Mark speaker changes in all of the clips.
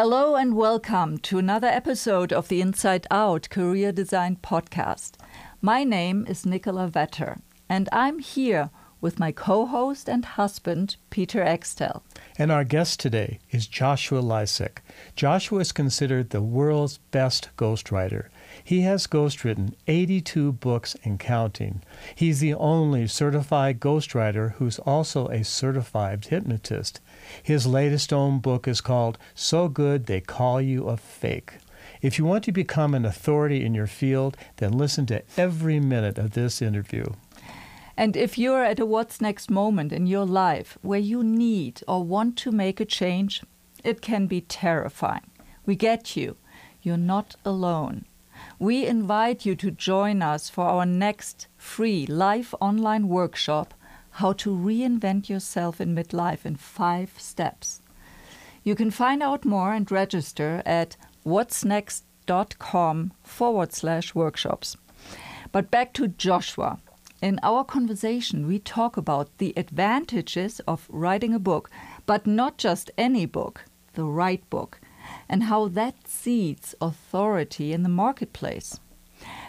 Speaker 1: Hello and welcome to another episode of the Inside Out Career Design Podcast. My name is Nicola Vetter, and I'm here with my co host and husband, Peter Axtell.
Speaker 2: And our guest today is Joshua Lisec. Joshua is considered the world's best ghostwriter. He has ghostwritten 82 books and counting. He's the only certified ghostwriter who's also a certified hypnotist. His latest own book is called So Good They Call You a Fake. If you want to become an authority in your field, then listen to every minute of this interview.
Speaker 1: And if you're at a what's next moment in your life where you need or want to make a change, it can be terrifying. We get you. You're not alone. We invite you to join us for our next free live online workshop How to Reinvent Yourself in Midlife in Five Steps. You can find out more and register at what'snext.com forward slash workshops. But back to Joshua. In our conversation, we talk about the advantages of writing a book, but not just any book, the right book, and how that seeds authority in the marketplace.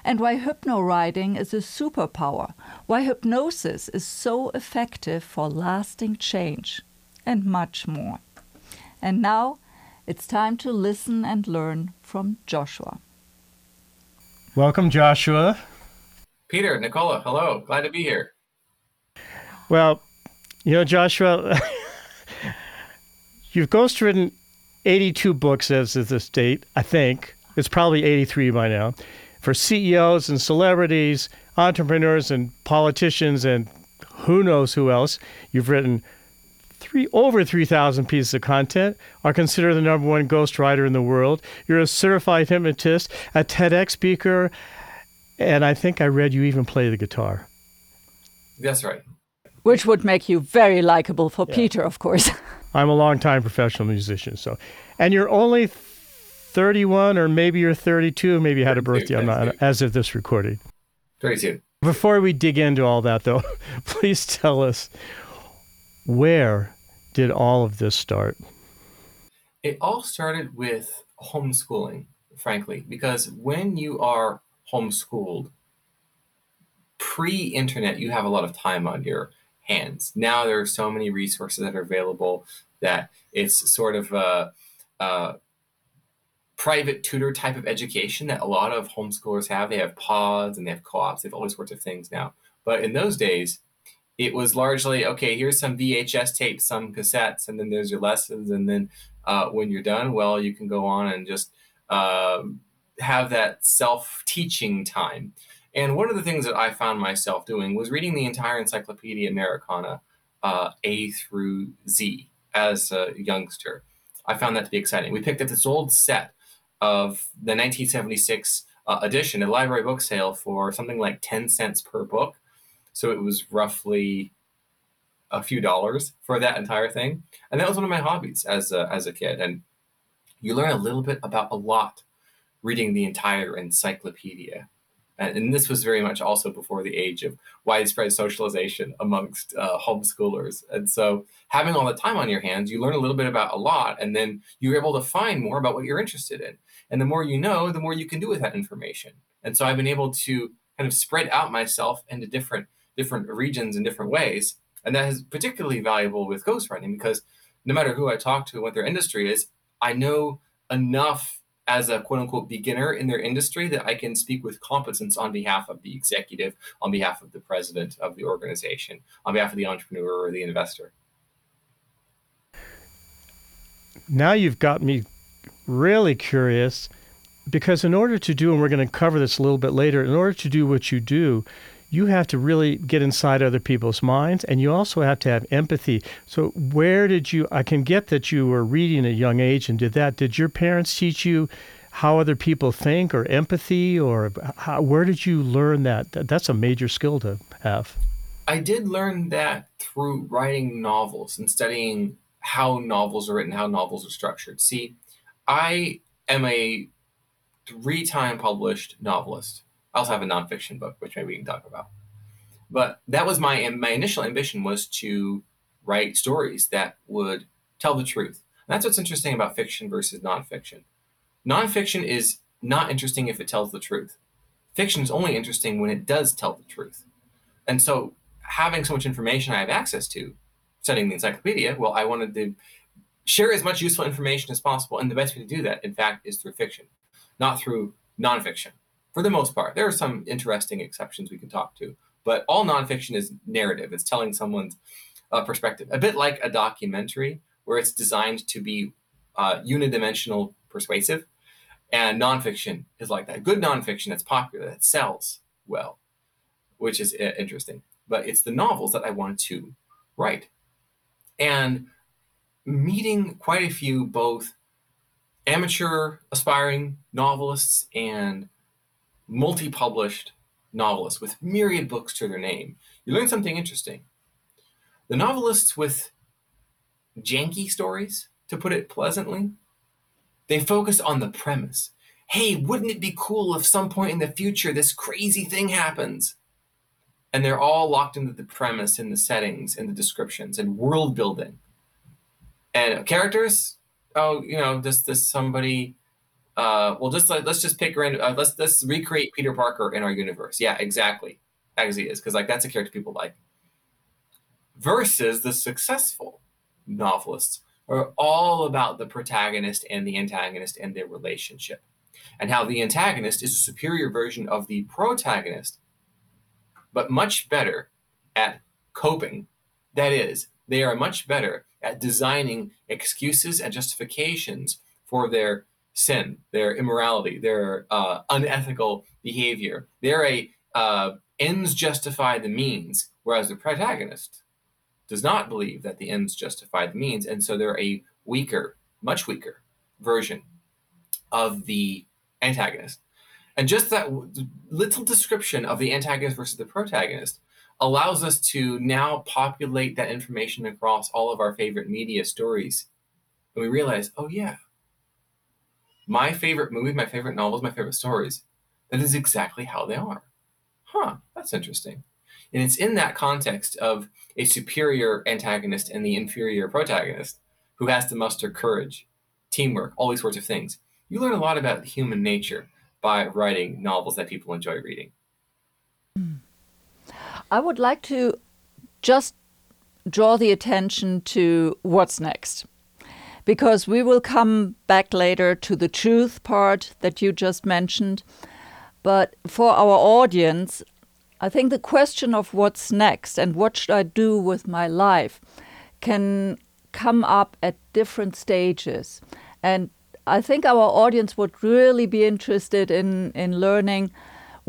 Speaker 1: And why hypno-writing is a superpower, why hypnosis is so effective for lasting change, and much more. And now it's time to listen and learn from Joshua.
Speaker 2: Welcome, Joshua.
Speaker 3: Peter, Nicola, hello. Glad to be here.
Speaker 2: Well, you know, Joshua, you've ghostwritten 82 books as of this date, I think. It's probably 83 by now. For CEOs and celebrities, entrepreneurs and politicians, and who knows who else. You've written three over 3,000 pieces of content, are considered the number one ghostwriter in the world. You're a certified hypnotist, a TEDx speaker, and I think I read you even play the guitar.
Speaker 3: That's right.
Speaker 1: Which would make you very likable for yeah. Peter, of course.
Speaker 2: I'm a long-time professional musician, so, and you're only 31, or maybe you're 32. Maybe you had a birthday. I'm not as of this recording.
Speaker 3: 32.
Speaker 2: Before we dig into all that, though, please tell us where did all of this start?
Speaker 3: It all started with homeschooling, frankly, because when you are homeschooled, pre-internet, you have a lot of time on your hands. Now there are so many resources that are available that it's sort of a, a private tutor type of education that a lot of homeschoolers have. They have pods and they have co-ops. They have all these sorts of things now. But in those days, it was largely okay. Here's some VHS tapes, some cassettes, and then there's your lessons. And then uh, when you're done, well, you can go on and just uh, have that self teaching time. And one of the things that I found myself doing was reading the entire Encyclopedia Americana, uh, A through Z, as a youngster. I found that to be exciting. We picked up this old set of the 1976 uh, edition at library book sale for something like 10 cents per book. So it was roughly a few dollars for that entire thing. And that was one of my hobbies as a, as a kid. And you learn a little bit about a lot reading the entire encyclopedia. And, and this was very much also before the age of widespread socialization amongst uh, homeschoolers. And so, having all the time on your hands, you learn a little bit about a lot, and then you're able to find more about what you're interested in. And the more you know, the more you can do with that information. And so, I've been able to kind of spread out myself into different different regions in different ways. And that is particularly valuable with ghostwriting because no matter who I talk to, and what their industry is, I know enough as a quote unquote beginner in their industry that I can speak with competence on behalf of the executive, on behalf of the president of the organization, on behalf of the entrepreneur or the investor.
Speaker 2: Now you've got me really curious because in order to do, and we're going to cover this a little bit later, in order to do what you do, you have to really get inside other people's minds and you also have to have empathy. So, where did you? I can get that you were reading at a young age and did that. Did your parents teach you how other people think or empathy or how, where did you learn that? That's a major skill to have.
Speaker 3: I did learn that through writing novels and studying how novels are written, how novels are structured. See, I am a three time published novelist. I also have a nonfiction book, which maybe we can talk about. But that was my my initial ambition was to write stories that would tell the truth. And That's what's interesting about fiction versus nonfiction. Nonfiction is not interesting if it tells the truth. Fiction is only interesting when it does tell the truth. And so, having so much information I have access to, studying the encyclopedia, well, I wanted to share as much useful information as possible. And the best way to do that, in fact, is through fiction, not through nonfiction. For the most part, there are some interesting exceptions we can talk to, but all nonfiction is narrative. It's telling someone's uh, perspective, a bit like a documentary where it's designed to be uh, unidimensional persuasive. And nonfiction is like that. Good nonfiction that's popular, that sells well, which is interesting. But it's the novels that I wanted to write. And meeting quite a few both amateur aspiring novelists and multi published novelists with myriad books to their name, you learn something interesting. The novelists with janky stories, to put it pleasantly, they focus on the premise. Hey, wouldn't it be cool if some point in the future this crazy thing happens? And they're all locked into the premise and the settings and the descriptions and world building. And characters, oh, you know, just this somebody uh, well, just like let's just pick random. Uh, let's let's recreate Peter Parker in our universe. Yeah, exactly, as he is, because like that's a character people like. Versus the successful novelists are all about the protagonist and the antagonist and their relationship, and how the antagonist is a superior version of the protagonist, but much better at coping. That is, they are much better at designing excuses and justifications for their sin, their immorality, their uh, unethical behavior. They're a uh, ends justify the means, whereas the protagonist does not believe that the ends justify the means, and so they're a weaker, much weaker version of the antagonist. And just that little description of the antagonist versus the protagonist allows us to now populate that information across all of our favorite media stories. And we realize, oh, yeah, my favorite movie, my favorite novels, my favorite stories, that is exactly how they are. Huh, that's interesting. And it's in that context of a superior antagonist and the inferior protagonist who has to muster courage, teamwork, all these sorts of things. You learn a lot about human nature by writing novels that people enjoy reading. Hmm.
Speaker 1: I would like to just draw the attention to what's next because we will come back later to the truth part that you just mentioned. But for our audience, I think the question of what's next and what should I do with my life can come up at different stages. And I think our audience would really be interested in, in learning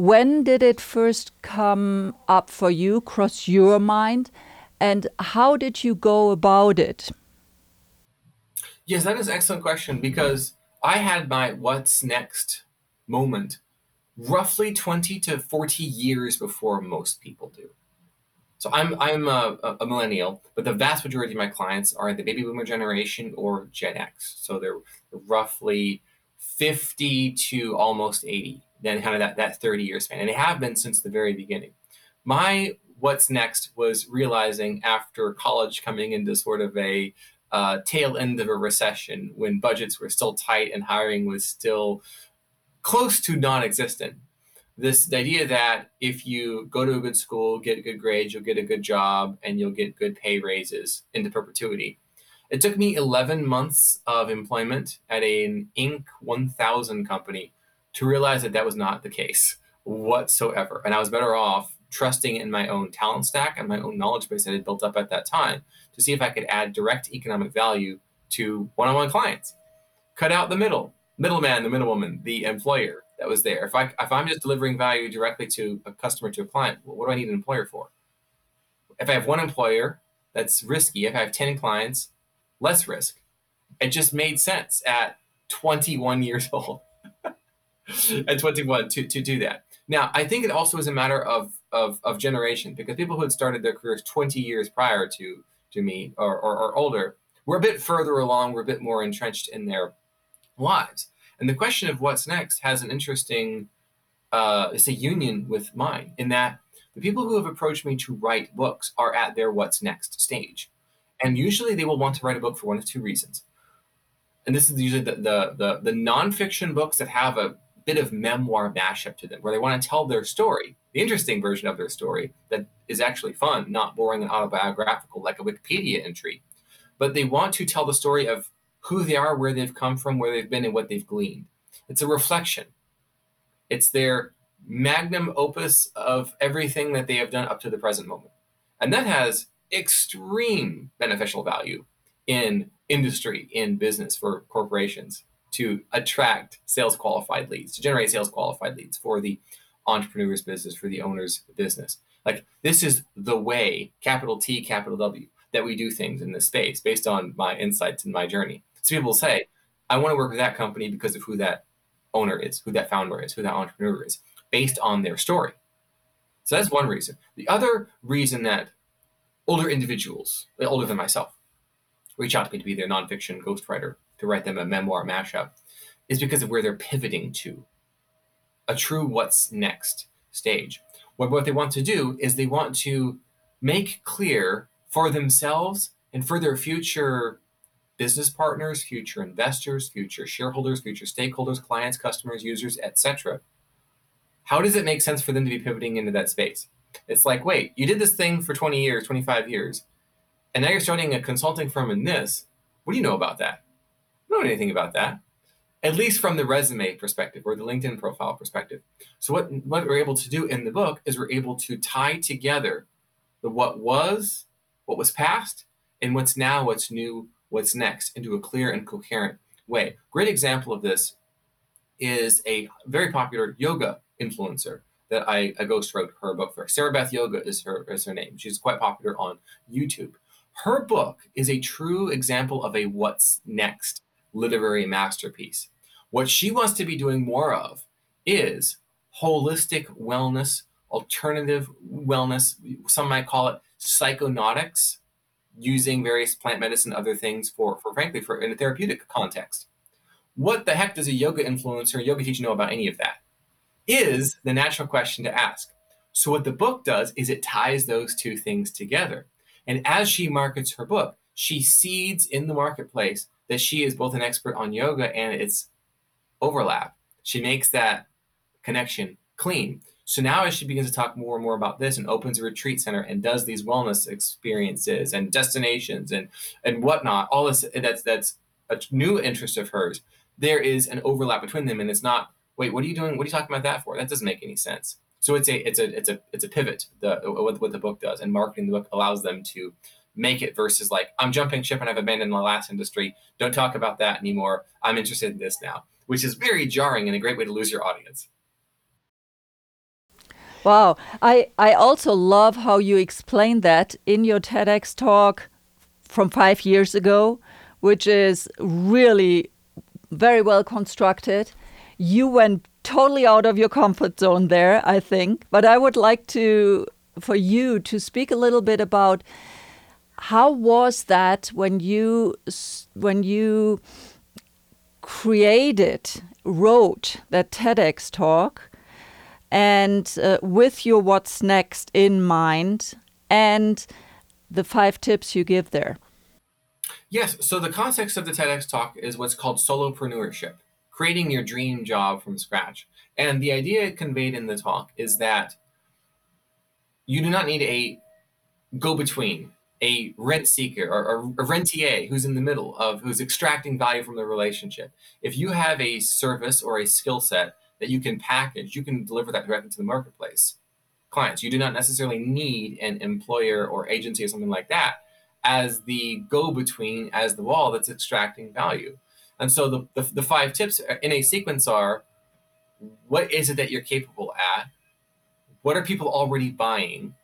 Speaker 1: when did it first come up for you, cross your mind, and how did you go about it?
Speaker 3: Yes, that is an excellent question because I had my what's next moment roughly 20 to 40 years before most people do. So I'm I'm a, a, millennial, but the vast majority of my clients are the baby boomer generation or Gen X. So they're roughly 50 to almost 80, then kind of that, that 30 year span. And they have been since the very beginning. My what's next was realizing after college coming into sort of a uh, tail end of a recession when budgets were still tight and hiring was still close to non-existent. This the idea that if you go to a good school, get good grades, you'll get a good job, and you'll get good pay raises into perpetuity. It took me 11 months of employment at an Inc. 1000 company to realize that that was not the case whatsoever. And I was better off trusting in my own talent stack and my own knowledge base that I had built up at that time to see if I could add direct economic value to one on one clients. Cut out the middle, middleman, the middlewoman, the employer that was there. If, I, if I'm just delivering value directly to a customer, to a client, what do I need an employer for? If I have one employer, that's risky. If I have 10 clients, less risk. It just made sense at 21 years old. at 21 to, to do that. Now, I think it also is a matter of, of, of generation because people who had started their careers 20 years prior to to me or, or, or older, we're a bit further along, we're a bit more entrenched in their lives. And the question of what's next has an interesting, uh, it's a union with mine in that the people who have approached me to write books are at their what's next stage. And usually they will want to write a book for one of two reasons. and this is usually the, the, the, the nonfiction books that have a bit of memoir mashup to them, where they want to tell their story, the interesting version of their story that is actually fun, not boring and autobiographical like a Wikipedia entry. But they want to tell the story of who they are, where they've come from, where they've been, and what they've gleaned. It's a reflection. It's their magnum opus of everything that they have done up to the present moment. And that has extreme beneficial value in industry, in business for corporations to attract sales qualified leads, to generate sales qualified leads for the entrepreneur's business, for the owner's business. Like this is the way, capital T, capital W, that we do things in this space based on my insights and my journey. So people say, I want to work with that company because of who that owner is, who that founder is, who that entrepreneur is, based on their story. So that's one reason. The other reason that older individuals, older than myself, reach out to me to be their nonfiction ghostwriter, to write them a memoir mashup, is because of where they're pivoting to a true what's next stage. What, what they want to do is they want to make clear for themselves and for their future business partners, future investors, future shareholders, future stakeholders, clients, customers, users, etc. How does it make sense for them to be pivoting into that space? It's like, wait, you did this thing for 20 years, 25 years, and now you're starting a consulting firm in this. What do you know about that? Don't know anything about that, at least from the resume perspective or the LinkedIn profile perspective. So what, what we're able to do in the book is we're able to tie together the what was, what was past, and what's now, what's new, what's next into a clear and coherent way. Great example of this is a very popular yoga influencer that I, I ghost wrote her book for. Sarah Beth Yoga is her is her name. She's quite popular on YouTube. Her book is a true example of a what's next literary masterpiece. What she wants to be doing more of is holistic wellness, alternative wellness, some might call it psychonautics, using various plant medicine, other things for, for frankly, for in a therapeutic context. What the heck does a yoga influencer, yoga teacher know about any of that? Is the natural question to ask. So, what the book does is it ties those two things together. And as she markets her book, she seeds in the marketplace that she is both an expert on yoga and its overlap. She makes that connection clean. So now, as she begins to talk more and more about this and opens a retreat center and does these wellness experiences and destinations and and whatnot, all this that's that's a new interest of hers. There is an overlap between them, and it's not. Wait, what are you doing? What are you talking about that for? That doesn't make any sense. So it's a it's a it's a it's a pivot. The what, what the book does, and marketing the book allows them to make it versus like I'm jumping ship and I've abandoned the last industry. Don't talk about that anymore. I'm interested in this now, which is very jarring and a great way to lose your audience.
Speaker 1: Wow. I, I also love how you explained that in your TEDx talk from five years ago, which is really very well constructed. You went totally out of your comfort zone there, I think. But I would like to for you to speak a little bit about how was that when you when you created wrote that TEDx talk and uh, with your what's next in mind and the five tips you give there.
Speaker 3: Yes, so the context of the TEDx talk is what's called solopreneurship, creating your dream job from scratch. And the idea conveyed in the talk is that you do not need a go between, a rent seeker or, a rentier who's in the middle of who's extracting value from the relationship. If you have a service or a skill set that you can package, you can deliver that directly to the marketplace. Clients, you do not necessarily need an employer or agency or something like that as the go between, as the wall that's extracting value. And so the, the, the five tips in a sequence are what is it that you're capable at? What are people already buying?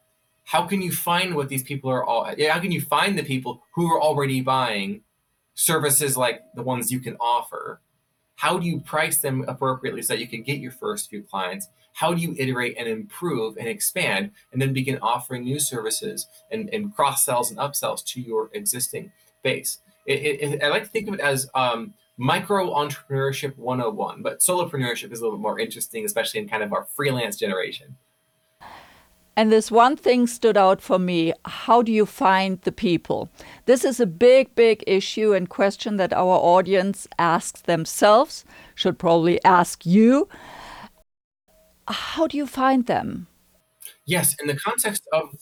Speaker 3: How can you find what these people are all? How can you find the people who are already buying services like the ones you can offer? How do you price them appropriately so that you can get your first few clients? How do you iterate and improve and expand and then begin offering new services and, and cross sells and upsells to your existing base? It, it, I like to think of it as um, micro entrepreneurship 101, but solopreneurship is a little bit more interesting, especially in kind of our freelance generation.
Speaker 1: And this one thing stood out for me. How do you find the people? This is a big, big issue and question that our audience asks themselves, should probably ask you. How do you find them?
Speaker 3: Yes, in the context of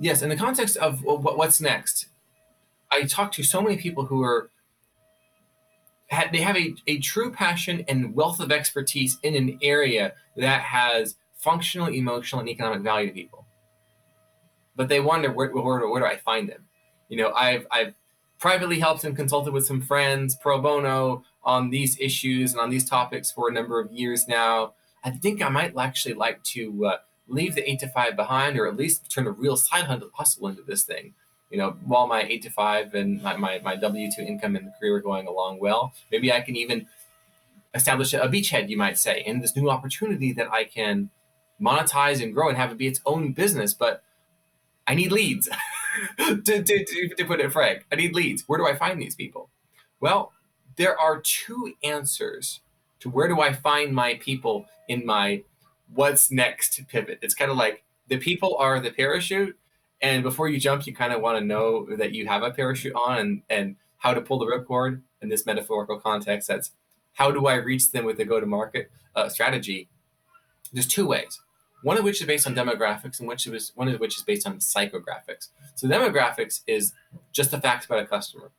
Speaker 3: yes, in the context of what's next, I talk to so many people who are they have a, a true passion and wealth of expertise in an area that has functional, emotional, and economic value to people. But they wonder where, where, where do I find them? You know, I've I've privately helped and consulted with some friends pro bono on these issues and on these topics for a number of years now. I think I might actually like to uh, leave the eight to five behind, or at least turn a real side hustle into this thing you know, while my eight to five and my, my, my W 2 income and career are going along well, maybe I can even establish a beachhead, you might say, in this new opportunity that I can monetize and grow and have it be its own business. But I need leads, to, to, to, to put it frank. I need leads. Where do I find these people? Well, there are two answers to where do I find my people in my what's next pivot. It's kind of like the people are the parachute and before you jump, you kind of want to know that you have a parachute on and, and how to pull the ripcord in this metaphorical context. That's how do I reach them with a go to market uh, strategy? There's two ways. One of which is based on demographics, and which is one of which is based on psychographics. So demographics is just the facts about a customer.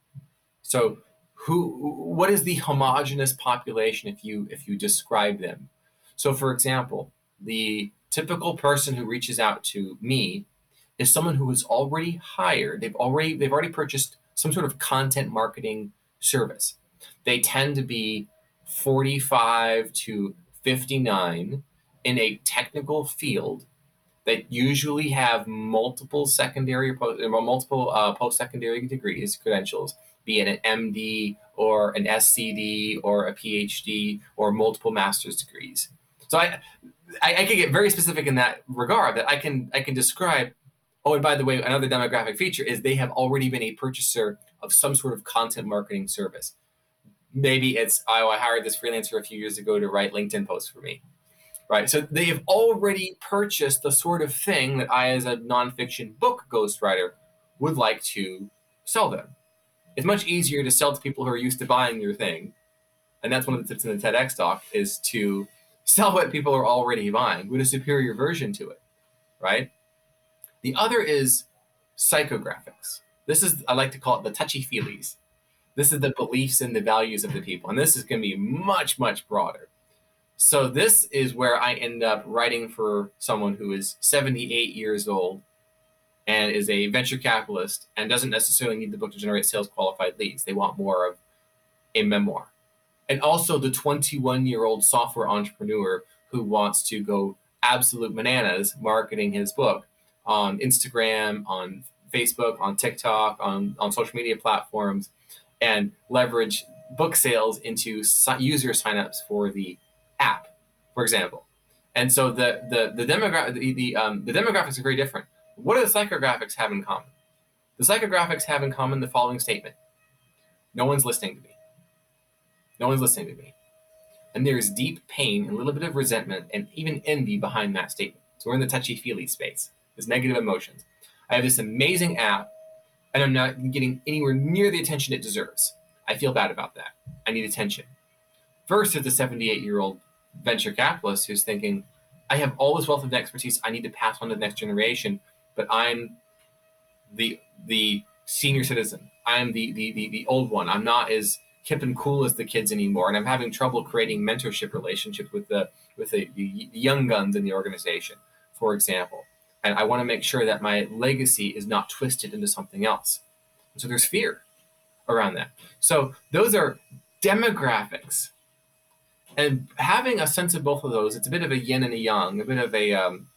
Speaker 3: So who what is the homogenous population if you if you describe them? So for example, the typical person who reaches out to me is someone who is already hired. They've already they've already purchased some sort of content marketing service. They tend to be 45 to 59 in a technical field that usually have multiple secondary uh, multiple uh, post-secondary degrees credentials be it an md or an scd or a phd or multiple master's degrees so I, I i can get very specific in that regard that i can i can describe Oh, and by the way, another demographic feature is they have already been a purchaser of some sort of content marketing service. Maybe it's, oh, I hired this freelancer a few years ago to write LinkedIn posts for me. Right. So they have already purchased the sort of thing that I, as a nonfiction book ghostwriter, would like to sell them. It's much easier to sell to people who are used to buying your thing. And that's one of the tips in the TEDx talk is to sell what people are already buying with a superior version to it. Right. The other is psychographics. This is, I like to call it the touchy feelies. This is the beliefs and the values of the people. And this is going to be much, much broader. So, this is where I end up writing for someone who is 78 years old and is a venture capitalist and doesn't necessarily need the book to generate sales qualified leads. They want more of a memoir. And also the 21 year old software entrepreneur who wants to go absolute bananas marketing his book on Instagram, on Facebook, on TikTok, on, on social media platforms, and leverage book sales into user signups for the app, for example. And so the the the demographic the the, um, the demographics are very different. What do the psychographics have in common? The psychographics have in common the following statement: No one's listening to me. No one's listening to me. And there is deep pain, and a little bit of resentment, and even envy behind that statement. So we're in the touchy feely space There's negative emotions. I have this amazing app and I'm not getting anywhere near the attention it deserves. I feel bad about that. I need attention. Versus the 78 year old venture capitalist who's thinking, I have all this wealth of expertise I need to pass on to the next generation, but I'm the the senior citizen. I'm the the the, the old one. I'm not as hip and cool as the kids anymore, and I'm having trouble creating mentorship relationships with the with the, the young guns in the organization, for example and I want to make sure that my legacy is not twisted into something else. And so there's fear around that. So those are demographics. And having a sense of both of those, it's a bit of a yin and a yang, a bit of a um,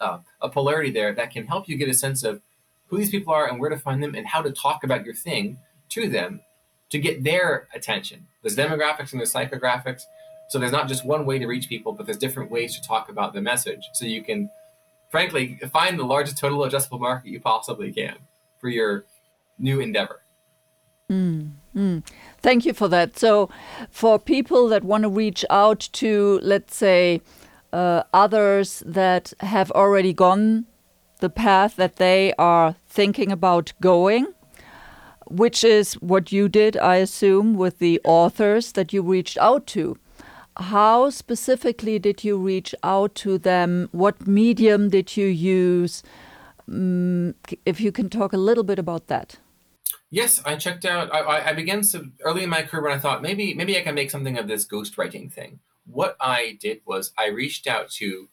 Speaker 3: uh, a polarity there that can help you get a sense of who these people are and where to find them and how to talk about your thing to them to get their attention. There's demographics and there's psychographics. So there's not just one way to reach people, but there's different ways to talk about the message. So you can frankly, find the largest total addressable market you possibly can for your new endeavor.
Speaker 1: Mm, mm. Thank you for that. So, for people that want to reach out to, let's say, uh, others that have already gone the path that they are thinking about going, which is what you did, I assume, with the authors that you reached out to. How specifically did you reach out to them? What medium did you use? Um, if you can talk a little bit about that.
Speaker 3: Yes, I checked out. I, I began some, early in my career when I thought maybe maybe I can make something of this ghostwriting thing. What I did was I reached out to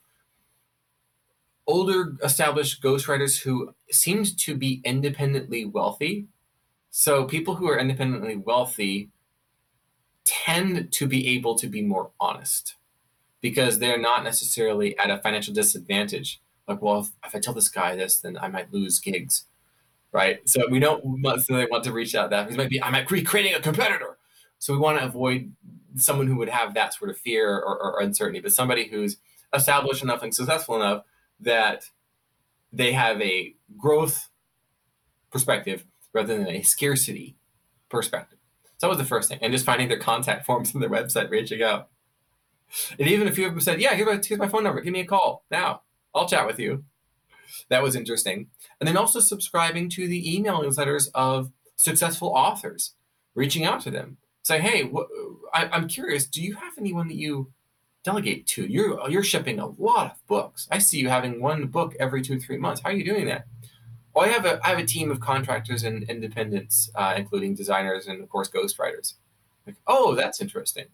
Speaker 3: older established ghostwriters who seemed to be independently wealthy. So people who are independently wealthy tend to be able to be more honest because they're not necessarily at a financial disadvantage. Like, well, if, if I tell this guy this, then I might lose gigs, right? So we don't necessarily want to reach out that because might be I might be creating a competitor. So we want to avoid someone who would have that sort of fear or, or uncertainty, but somebody who's established enough and successful enough that they have a growth perspective rather than a scarcity perspective. So that was the first thing. And just finding their contact forms on their website, reaching out. And even a few of them said, Yeah, here's my phone number. Give me a call now. I'll chat with you. That was interesting. And then also subscribing to the email newsletters of successful authors, reaching out to them. Say, hey, wh- I, I'm curious, do you have anyone that you delegate to? You're you're shipping a lot of books. I see you having one book every two three months. How are you doing that? Well, I have a I have a team of contractors and independents, uh, including designers and of course ghostwriters. Like, oh, that's interesting.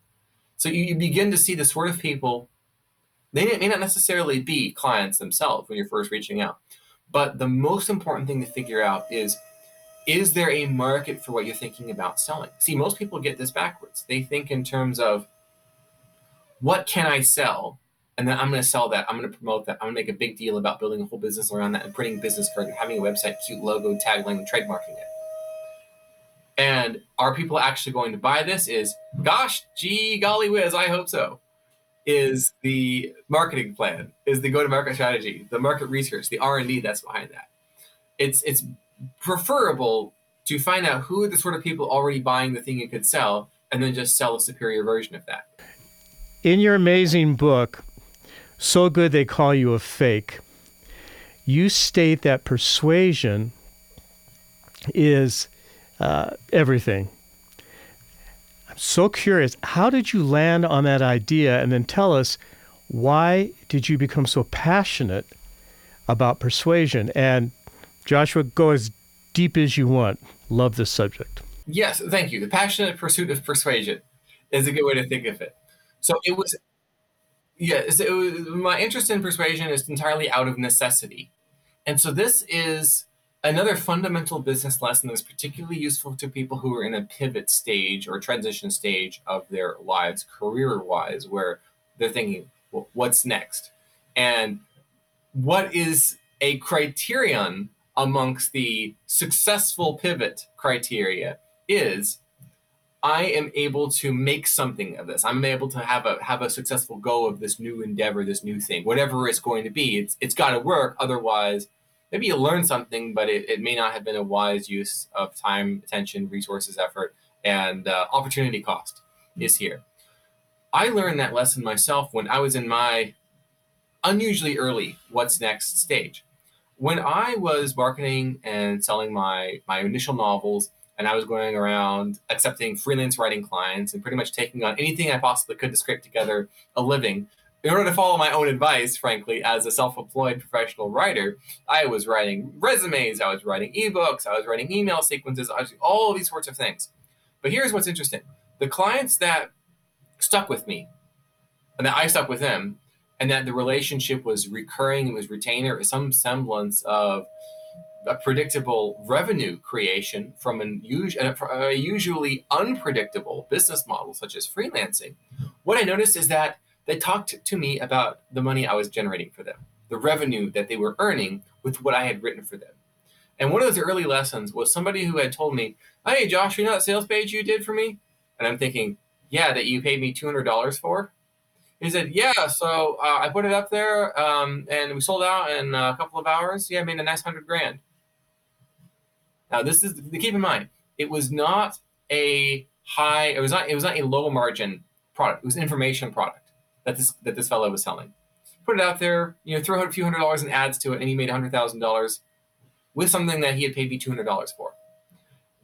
Speaker 3: So you, you begin to see the sort of people. They may not necessarily be clients themselves when you're first reaching out, but the most important thing to figure out is is there a market for what you're thinking about selling? See, most people get this backwards. They think in terms of what can I sell? And then I'm going to sell that. I'm going to promote that. I'm going to make a big deal about building a whole business around that and printing business cards and having a website, cute logo, tagline, and trademarking it. And are people actually going to buy this? Is gosh, gee, golly whiz, I hope so. Is the marketing plan, is the go-to-market strategy, the market research, the R&D that's behind that. It's it's preferable to find out who are the sort of people already buying the thing you could sell and then just sell a superior version of that
Speaker 2: in your amazing book, So Good They Call You a Fake, you state that persuasion is uh, everything. I'm so curious. How did you land on that idea? And then tell us why did you become so passionate about persuasion? And Joshua, go as deep as you want. Love this subject.
Speaker 3: Yes, thank you. The passionate pursuit of persuasion is a good way to think of it. So it was, yeah, it was, my interest in persuasion is entirely out of necessity. And so this is another fundamental business lesson that's particularly useful to people who are in a pivot stage or transition stage of their lives, career wise, where they're thinking, well, what's next? And what is a criterion amongst the successful pivot criteria is I am able to make something of this. I'm able to have a have a successful go of this new endeavor, this new thing, whatever it's going to be. It's it's got to work. Otherwise, maybe you learn something, but it, it may not have been a wise use of time, attention, resources, effort, and uh, opportunity cost is here. I learned that lesson myself when I was in my unusually early what's next stage. When I was marketing and selling my my initial novels and I was going around accepting freelance writing clients and pretty much taking on anything I possibly could to scrape together a living. In order to follow my own advice, frankly, as a self employed professional writer, I was writing resumes, I was writing ebooks, I was writing email sequences, I was all these sorts of things. But here's what's interesting the clients that stuck with me, and that I stuck with them, and that the relationship was recurring, it was retainer, some semblance of a predictable revenue creation from an a usually unpredictable business model such as freelancing, what I noticed is that they talked to me about the money I was generating for them, the revenue that they were earning with what I had written for them. And one of those early lessons was somebody who had told me, Hey, Josh, you know that sales page you did for me? And I'm thinking, Yeah, that you paid me $200 for? He said, "Yeah, so uh, I put it up there, um, and we sold out in a couple of hours. Yeah, I made a nice hundred grand." Now, this is keep in mind, it was not a high, it was not, it was not a low margin product. It was information product that this that this fellow was selling. put it out there, you know, throw a few hundred dollars in ads to it, and he made hundred thousand dollars with something that he had paid me two hundred dollars for.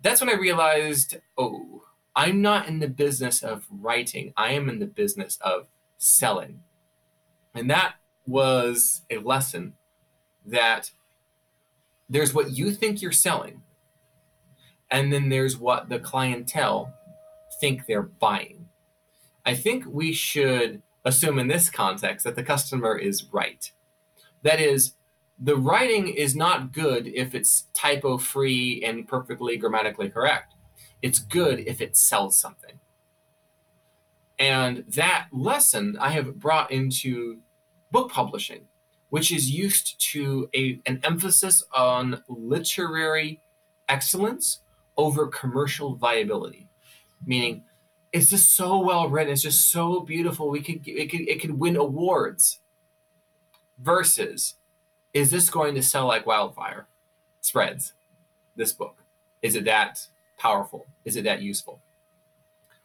Speaker 3: That's when I realized, oh, I'm not in the business of writing. I am in the business of selling, and that was a lesson that there's what you think you're selling, and then there's what the clientele think they're buying. I think we should assume in this context that the customer is right. That is, the writing is not good if it's typo free and perfectly grammatically correct. It's good if it sells something. And that lesson I have brought into book publishing, which is used to a, an emphasis on literary excellence over commercial viability. Meaning, it's just so well written, it's just so beautiful. We could it could it could win awards. Versus, is this going to sell like wildfire? Spreads. This book. Is it that powerful? Is it that useful?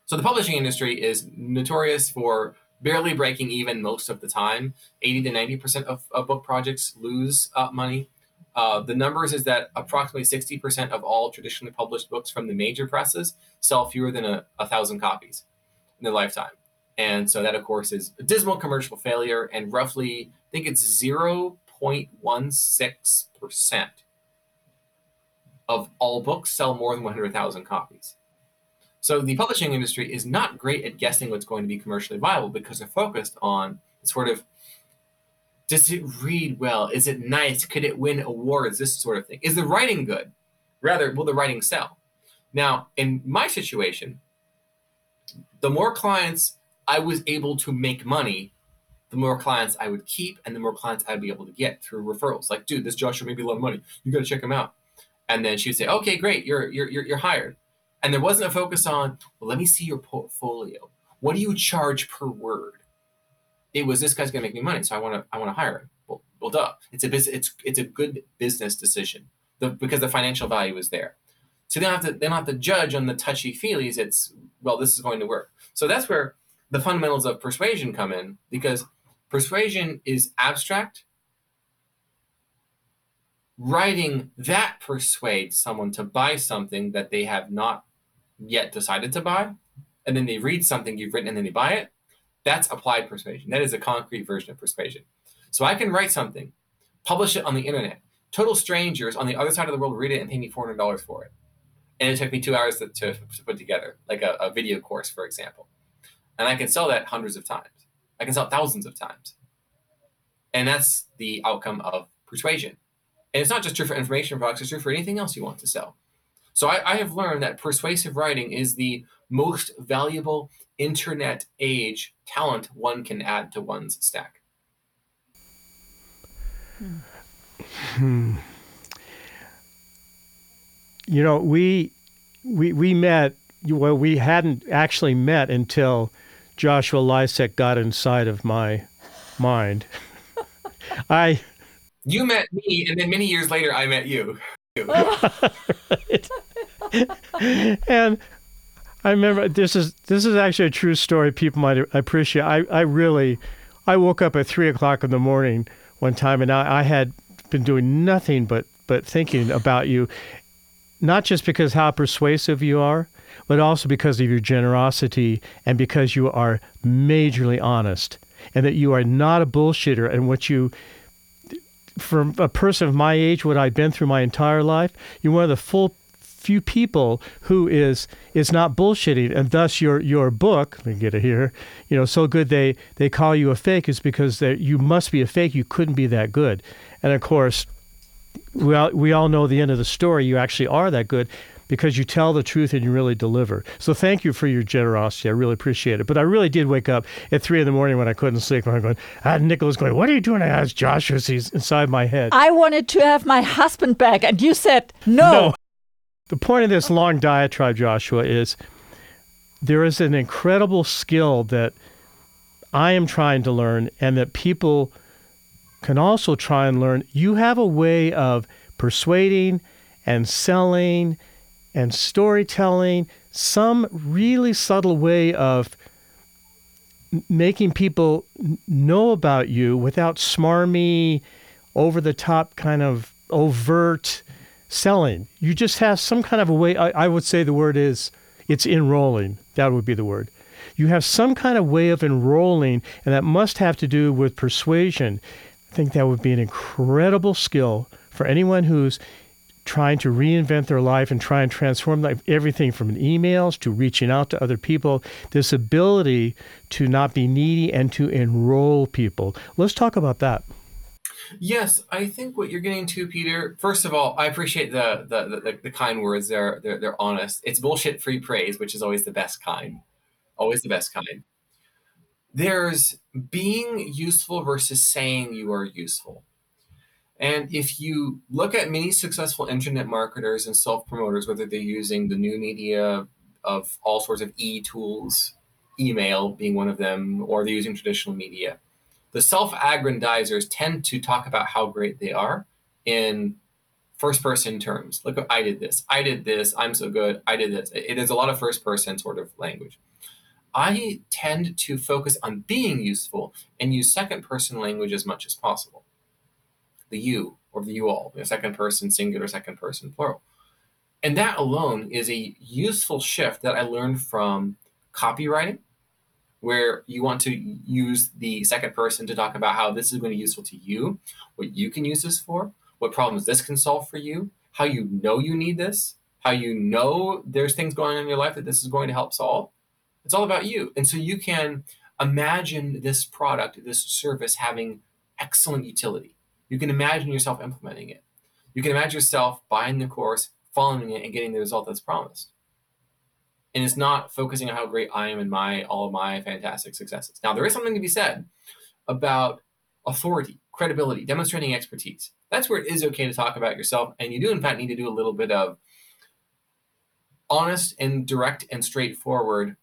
Speaker 3: So the publishing industry is notorious for barely breaking even most of the time. 80 to 90% of, of book projects lose uh, money. Uh, the numbers is that approximately 60% of all traditionally published books from the major presses sell fewer than a, a thousand copies in their lifetime. And so that, of course, is a dismal commercial failure and roughly, I think it's 0.16% of all books sell more than 100,000 copies. So the publishing industry is not great at guessing what's going to be commercially viable because they're focused on sort of does it read well? Is it nice? Could it win awards? This sort of thing. Is the writing good? Rather, will the writing sell? Now, in my situation, the more clients I was able to make money, the more clients I would keep and the more clients I'd be able to get through referrals. Like, dude, this Joshua made me a lot of money. You got to check him out. And then she would say, okay, great, you're, you're, you're, you're hired. And there wasn't a focus on, well, let me see your portfolio. What do you charge per word? It was this guy's gonna make me money, so I want to I want to hire him. Well, well, duh. It's a business. It's it's a good business decision the, because the financial value is there. So they don't have to they don't have to judge on the touchy feelies. It's well, this is going to work. So that's where the fundamentals of persuasion come in because persuasion is abstract. Writing that persuades someone to buy something that they have not yet decided to buy, and then they read something you've written and then they buy it, that's applied persuasion. That is a concrete version of persuasion. So I can write something, publish it on the internet. Total strangers on the other side of the world read it and pay me $400 for it. And it took me two hours to, to, to put together, like a, a video course, for example. And I can sell that hundreds of times. I can sell thousands of times. And that's the outcome of persuasion. And it's not just true for information products, it's true for anything else you want to sell. So I, I have learned that persuasive writing is the most valuable internet age talent one can add to one's stack.
Speaker 2: Hmm. You know, we we we met. Well, we hadn't actually met until Joshua Lisec got inside of my mind. I.
Speaker 3: You met me, and then many years later, I met you.
Speaker 2: and I remember this is this is actually a true story. People might appreciate. I I really, I woke up at three o'clock in the morning one time, and I, I had been doing nothing but but thinking about you, not just because how persuasive you are, but also because of your generosity and because you are majorly honest, and that you are not a bullshitter. And what you from a person of my age, what I've been through my entire life, you're one of the full few people who is is not bullshitting, and thus your your book. Let me get it here. You know, so good they they call you a fake is because that you must be a fake. You couldn't be that good, and of course, we all, we all know the end of the story. You actually are that good because you tell the truth and you really deliver. So thank you for your generosity. I really appreciate it. But I really did wake up at three in the morning when I couldn't sleep. And I'm going, ah, Nicola's going, what are you doing? I asked Joshua. He's inside my head.
Speaker 1: I wanted to have my husband back, and you said
Speaker 2: no. The point of this long diatribe, Joshua, is there is an incredible skill that I am trying to learn and that people can also try and learn. You have a way of persuading and selling and storytelling, some really subtle way of making people know about you without smarmy, over the top kind of overt selling. You just have some kind of a way. I, I would say the word is it's enrolling. That would be the word. You have some kind of way of enrolling, and that must have to do with persuasion. I think that would be an incredible skill for anyone who's trying to reinvent their life and try and transform life, everything from emails to reaching out to other people, this ability to not be needy and to enroll people. Let's talk about that.
Speaker 3: Yes, I think what you're getting to, Peter. First of all, I appreciate the the, the, the kind words. They're, they're they're honest. It's bullshit free praise, which is always the best kind. Always the best kind. There's being useful versus saying you are useful. And if you look at many successful internet marketers and self promoters, whether they're using the new media of all sorts of e tools, email being one of them, or they're using traditional media, the self aggrandizers tend to talk about how great they are in first person terms. Look, I did this, I did this, I'm so good, I did this. It is a lot of first person sort of language. I tend to focus on being useful and use second person language as much as possible the you or the you all, the second person singular, second person plural. And that alone is a useful shift that I learned from copywriting, where you want to use the second person to talk about how this is going to be useful to you, what you can use this for, what problems this can solve for you, how you know you need this, how you know there's things going on in your life that this is going to help solve. It's all about you. And so you can imagine this product, this service having excellent utility you can imagine yourself implementing it. You can imagine yourself buying the course, following it, and getting the result that's promised. And it's not focusing on how great I am and my all of my fantastic successes. Now, there is something to be said about authority, credibility, demonstrating expertise. That's where it is okay to talk about yourself. And you do, in fact, need to do a little bit of honest and direct and straightforward.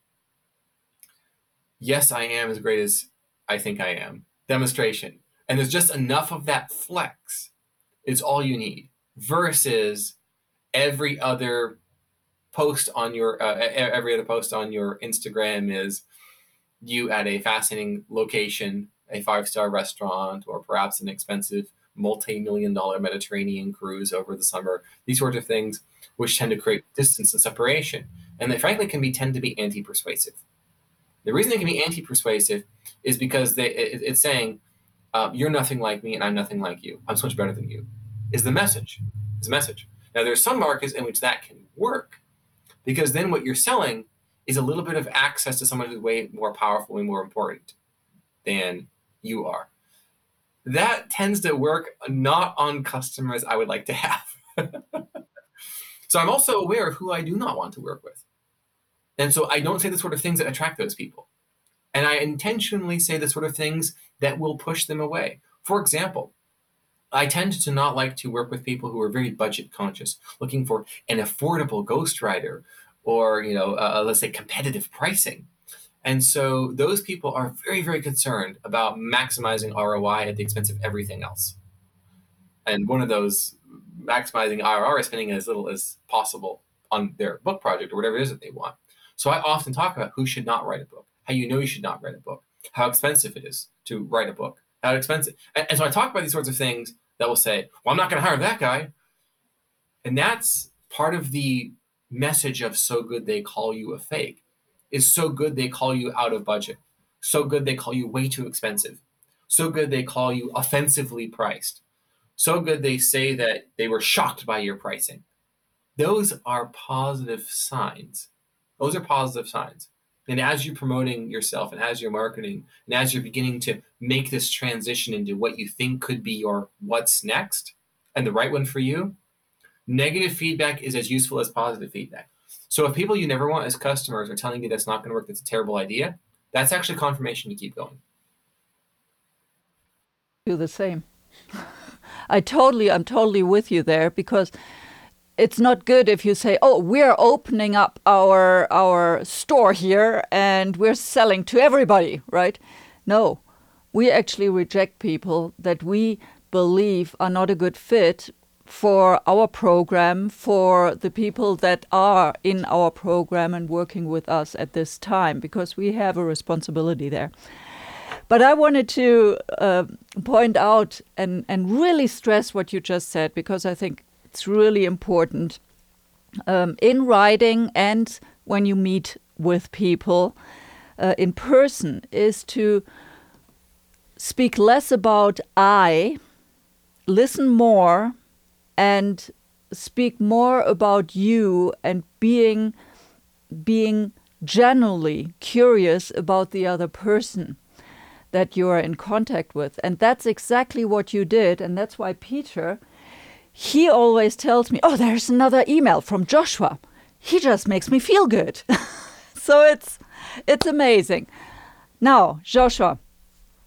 Speaker 3: Yes, I am as great as I think I am. Demonstration and there's just enough of that flex is all you need versus every other post on your uh, every other post on your instagram is you at a fascinating location a five star restaurant or perhaps an expensive multi-million dollar mediterranean cruise over the summer these sorts of things which tend to create distance and separation and they frankly can be tend to be anti-persuasive the reason they can be anti-persuasive is because they it, it's saying um, you're nothing like me and I'm nothing like you. I'm so much better than you. Is the message. Is the message. Now there's some markets in which that can work because then what you're selling is a little bit of access to someone who's way more powerful and more important than you are. That tends to work not on customers I would like to have. so I'm also aware of who I do not want to work with. And so I don't say the sort of things that attract those people. And I intentionally say the sort of things that will push them away. For example, I tend to not like to work with people who are very budget conscious, looking for an affordable ghostwriter or, you know, uh, uh let's say competitive pricing. And so those people are very, very concerned about maximizing ROI at the expense of everything else. And one of those maximizing IRR is spending as little as possible on their book project or whatever it is that they want. So I often talk about who should not write a book, how you know you should not write a book, how expensive it is to write a book, how expensive. And, and so I talk about these sorts of things that will say, well, I'm not going to hire that guy. And that's part of the message of so good they call you a fake is so good they call you out of budget. So good they call you way too expensive. So good they call you offensively priced. So good they say that they were shocked by your pricing. Those are positive signs. Those are positive signs. And as you're promoting yourself and as you're marketing and as you're beginning to make this transition into what you think could be your what's next and the right one for you, negative feedback is as useful as positive feedback. So if people you never want as customers are telling you that's not going to work, that's a terrible idea, that's actually confirmation to keep going.
Speaker 1: Do the same. I totally, I'm totally with you there because it's not good if you say, "Oh, we're opening up our our store here and we're selling to everybody," right? No. We actually reject people that we believe are not a good fit for our program, for the people that are in our program and working with us at this time, because we have a responsibility there. But I wanted to uh, point out and, and really stress what you just said, because I think it's really important um, in writing and when you meet with people uh, in person, is to speak less about I, listen more, and speak more about you and being being genuinely curious about the other person that you are in contact with. And that's exactly what you did. And that's why Peter, he always tells me, Oh, there's another email from Joshua. He just makes me feel good. so it's it's amazing. Now, Joshua,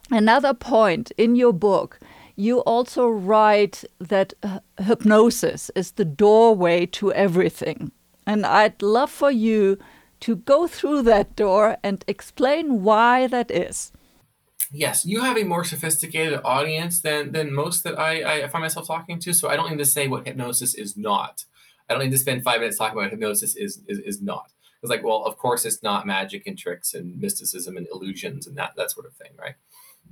Speaker 1: another point in your book, you also write that uh, hypnosis is the doorway to everything. And I'd love for you to go through that door and explain why that is.
Speaker 3: Yes, you have a more sophisticated audience than than most that I, I find myself talking to. So I don't need to say what hypnosis is not. I don't need to spend five minutes talking about hypnosis is is, is not. It's like, well, of course it's not magic and tricks and mysticism and illusions and that that sort of thing, right?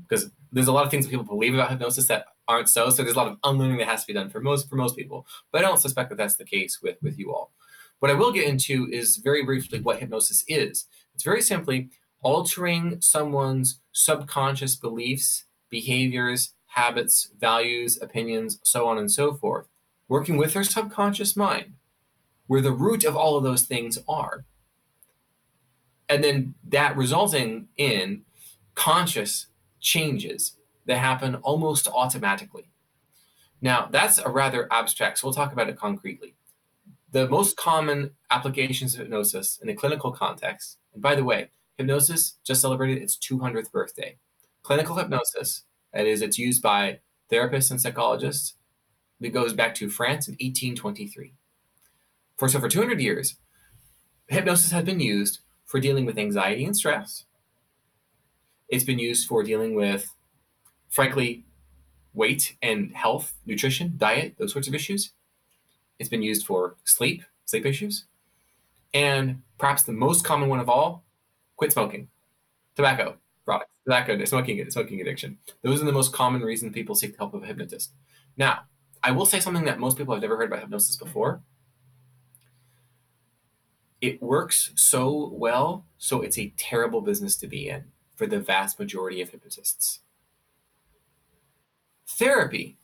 Speaker 3: Because there's a lot of things that people believe about hypnosis that aren't so. So there's a lot of unlearning that has to be done for most for most people. But I don't suspect that that's the case with with you all. What I will get into is very briefly what hypnosis is. It's very simply altering someone's subconscious beliefs, behaviors, habits, values, opinions, so on and so forth, working with their subconscious mind, where the root of all of those things are. And then that resulting in conscious changes that happen almost automatically. Now, that's a rather abstract, so we'll talk about it concretely. The most common applications of hypnosis in a clinical context, and by the way, hypnosis just celebrated its 200th birthday. Clinical hypnosis, that is, it's used by therapists and psychologists, it goes back to France in 1823. For so for 200 years, hypnosis has been used for dealing with anxiety and stress. It's been used for dealing with, frankly, weight and health, nutrition, diet, those sorts of issues. It's been used for sleep, sleep issues. And perhaps the most common one of all, quit smoking, tobacco products, tobacco, smoking, smoking addiction. Those are the most common reasons people seek the help of a hypnotist. Now, I will say something that most people have never heard about hypnosis before. It works so well, so it's a terrible business to be in for the vast majority of hypnotists. Therapy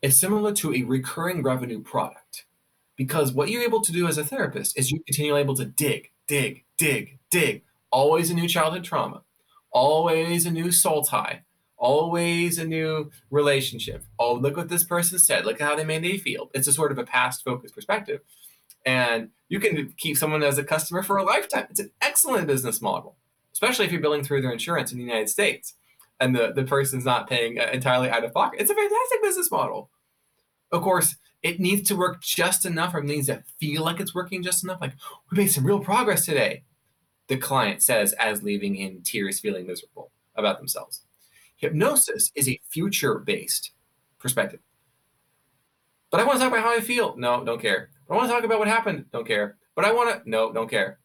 Speaker 3: is similar to a recurring revenue product because what you're able to do as a therapist is you're continually able to dig, dig, dig, dig always a new childhood trauma, always a new soul tie, always a new relationship. Oh, look what this person said. Look at how they made me feel. It's a sort of a past focused perspective. And you can keep someone as a customer for a lifetime. It's an excellent business model, especially if you're billing through their insurance in the United States and the, the person's not paying uh, entirely out of pocket. It's a fantastic business model. Of course, it needs to work just enough or needs to feel like it's working just enough. Like, we made some real progress today the client says as leaving in tears, feeling miserable about themselves. Hypnosis is a future based perspective. But I want to talk about how I feel. No, don't care. But I want to talk about what happened. Don't care. But I want to, no, don't care.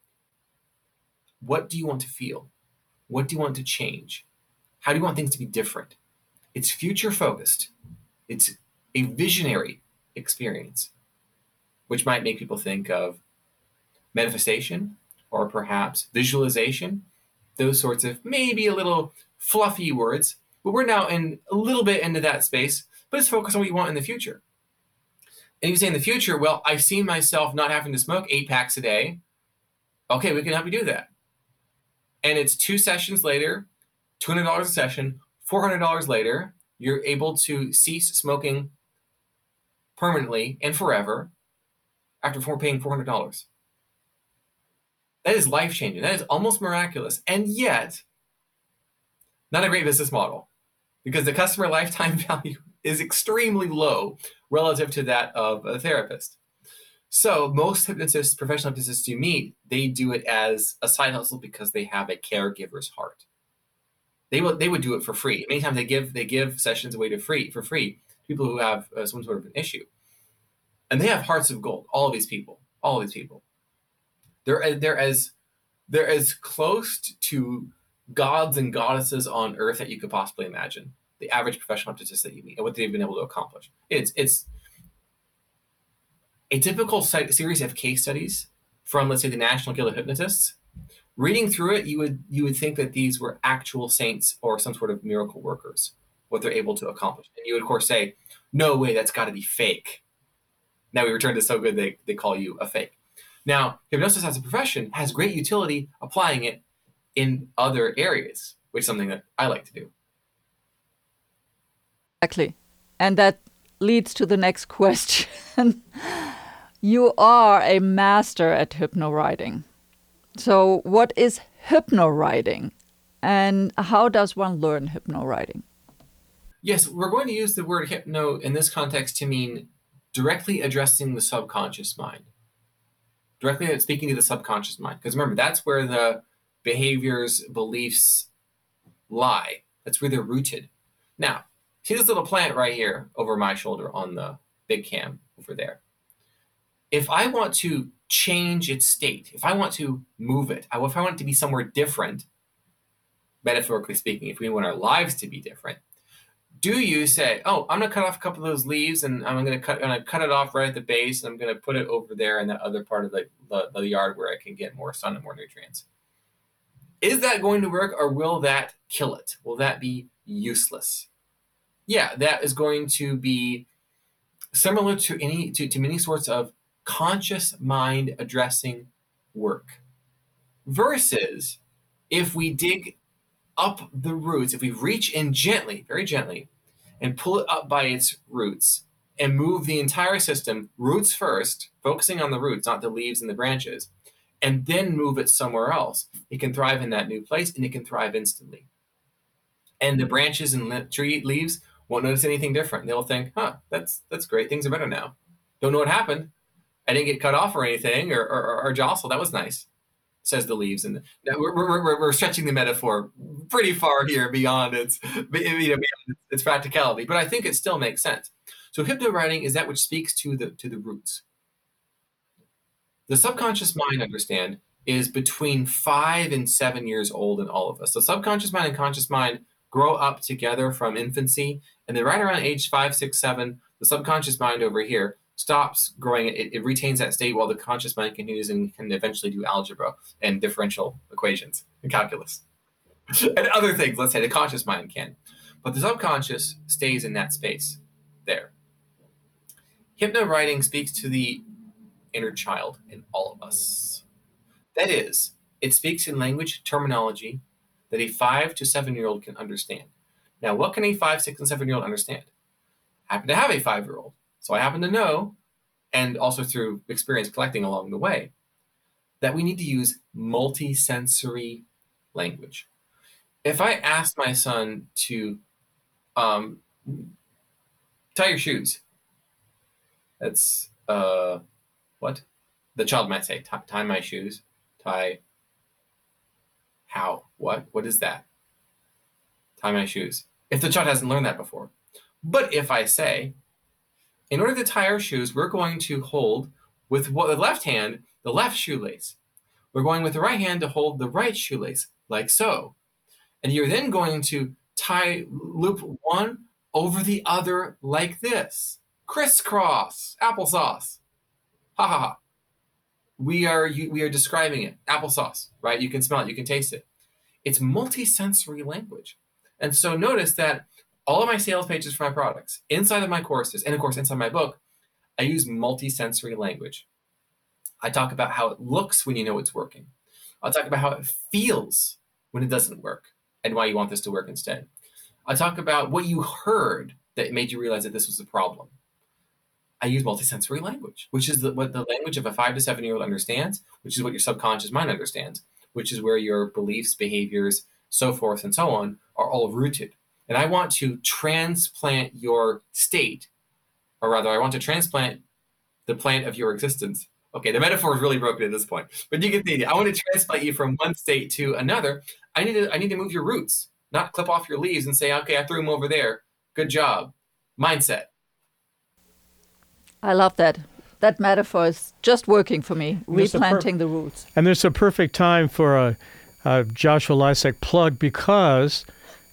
Speaker 3: What do you want to feel? What do you want to change? How do you want things to be different? It's future focused, it's a visionary experience, which might make people think of manifestation, or perhaps visualization, those sorts of maybe a little fluffy words. But we're now in a little bit into that space, but it's focused on what you want in the future. And you say in the future, well, I see myself not having to smoke eight packs a day. Okay, we can help you do that. And it's two sessions later, $200 a session, $400 later, you're able to cease smoking permanently and forever after paying $400. That is life changing. That is almost miraculous. And yet, not a great business model because the customer lifetime value is extremely low relative to that of a therapist. So most hypnotists, professional hypnotists you meet, they do it as a side hustle because they have a caregiver's heart. They would they would do it for free. Many times they give they give sessions away to free for free to people who have uh, some sort of an issue. and they have hearts of gold. All of these people, all of these people, they're they're as they're as close to gods and goddesses on earth that you could possibly imagine. The average professional hypnotist that you meet and what they've been able to accomplish. It's it's a typical series of case studies from, let's say, the National Guild of Hypnotists. Reading through it, you would you would think that these were actual saints or some sort of miracle workers, what they're able to accomplish. And you would, of course, say, "No way, that's got to be fake." Now we return to so good they, they call you a fake. Now, hypnosis as a profession has great utility applying it in other areas, which is something that I like to do.
Speaker 1: Exactly. And that leads to the next question. You are a master at hypno writing. So, what is hypno writing? and how does one learn hypno writing?
Speaker 3: Yes, we're going to use the word hypno in this context to mean directly addressing the subconscious mind directly speaking to the subconscious mind. Because remember, that's where the behaviors, beliefs lie. That's where they're rooted. Now, see this little plant right here over my shoulder on the big cam over there. If I want to change its state, if I want to move it, if I want it to be somewhere different, metaphorically speaking, if we want our lives to be different, do you say, "Oh, I'm gonna cut off a couple of those leaves, and I'm gonna cut, I'm gonna cut it off right at the base, and I'm gonna put it over there in that other part of the, the, the yard where I can get more sun and more nutrients"? Is that going to work, or will that kill it? Will that be useless? Yeah, that is going to be similar to any to, to many sorts of conscious mind addressing work. Versus if we dig up the roots, if we reach in gently, very gently, and pull it up by its roots and move the entire system, roots first, focusing on the roots, not the leaves and the branches, and then move it somewhere else, it can thrive in that new place and it can thrive instantly. And the branches and tree leaves won't notice anything different. They'll think, huh, that's that's great. Things are better now. Don't know what happened. I didn't get cut off or anything or, or, or jostled. That was nice says the leaves. And we're, we're, we're, stretching the metaphor pretty far here beyond its, you know, beyond its practicality, but I think it still makes sense. So hypno writing is that which speaks to the to the roots. The subconscious mind, understand, is between five and seven years old in all of us. So subconscious mind and conscious mind grow up together from infancy, and then right around age five, six, seven, the subconscious mind over here stops growing, it, it retains that state while the conscious mind continues and can eventually do algebra and differential equations and calculus and other things. Let's say the conscious mind can, but the subconscious stays in that space there. Hypno writing speaks to the inner child in all of us. That is, it speaks in language terminology that a five to seven year old can understand. Now, what can a five, six, and seven year old understand? I happen to have a five year old. So I happen to know, and also through experience collecting along the way, that we need to use multisensory language. If I asked my son to um, tie your shoes, that's uh, what the child might say: tie my shoes, tie. How? What? What is that? Tie my shoes. If the child hasn't learned that before, but if I say, in order to tie our shoes, we're going to hold with the left hand the left shoelace. We're going with the right hand to hold the right shoelace, like so. And you're then going to tie loop one over the other like this. Crisscross, applesauce. Ha ha ha. We are we are describing it. Applesauce, right? You can smell it, you can taste it. It's multisensory language. And so notice that all of my sales pages for my products, inside of my courses, and of course inside my book, I use multisensory language. I talk about how it looks when you know it's working. I'll talk about how it feels when it doesn't work and why you want this to work instead. I talk about what you heard that made you realize that this was a problem. I use multisensory language, which is the, what the language of a five to seven year old understands, which is what your subconscious mind understands, which is where your beliefs, behaviors, so forth and so on are all rooted and I want to transplant your state, or rather, I want to transplant the plant of your existence. Okay, the metaphor is really broken at this point, but you get the idea. I want to transplant you from one state to another. I need to I need to move your roots, not clip off your leaves and say, okay, I threw them over there. Good job. Mindset.
Speaker 1: I love that. that metaphor is just working for me,
Speaker 2: That's a per-
Speaker 1: replanting the roots.
Speaker 2: And there's a perfect time for a, a Joshua Lisec plug because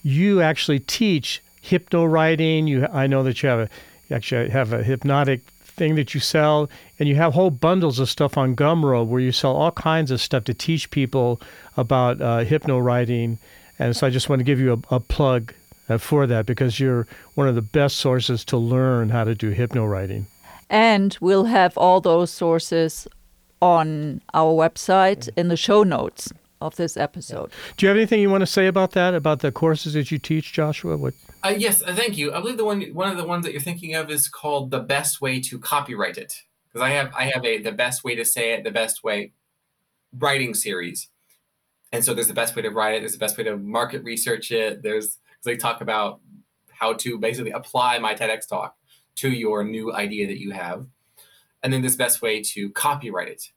Speaker 2: you actually teach hypno writing. You, I know that you have a, you actually have a hypnotic thing that you sell, and you have whole bundles of stuff on Gumroad where you sell all kinds of stuff to teach people about uh, hypno writing. And so I just want to give you a, a plug uh, for that because you're one of the best sources to learn how to do hypno writing.
Speaker 1: And we'll have all those sources on our website in the show notes of this episode.
Speaker 2: Do you have anything you want to say about that, about the courses that you teach, Joshua? What?
Speaker 3: Uh, yes, uh, thank you. I believe the one one of the ones that you're thinking of is called the best way to copyright it because I have I have a the best way to say it, the best way writing series, and so there's the best way to write it. There's the best way to market research it. There's because they talk about how to basically apply my TEDx talk to your new idea that you have, and then there's the best way to copyright it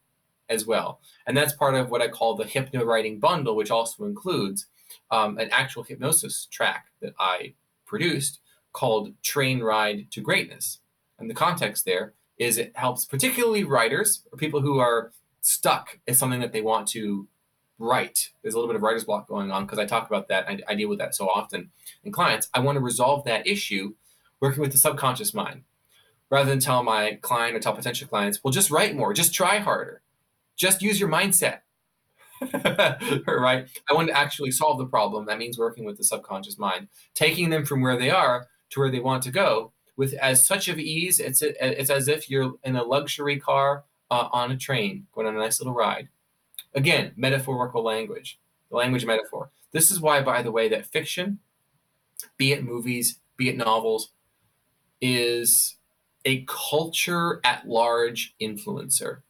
Speaker 3: as well. And that's part of what I call the hypno writing bundle, which also includes um, an actual hypnosis track that I produced called Train Ride to Greatness. And the context there is it helps particularly writers or people who are stuck in something that they want to write. There's a little bit of writer's block going on because I talk about that. I, I deal with that so often in clients. I want to resolve that issue working with the subconscious mind rather than tell my client or tell potential clients, well, just write more, just try harder just use your mindset. right? I want to actually solve the problem. That means working with the subconscious mind, taking them from where they are to where they want to go with as such of ease. It's it's as if you're in a luxury car uh, on a train going on a nice little ride. Again, metaphorical language, the language metaphor. This is why, by the way, that fiction, be it movies, be it novels, is a culture at large influencer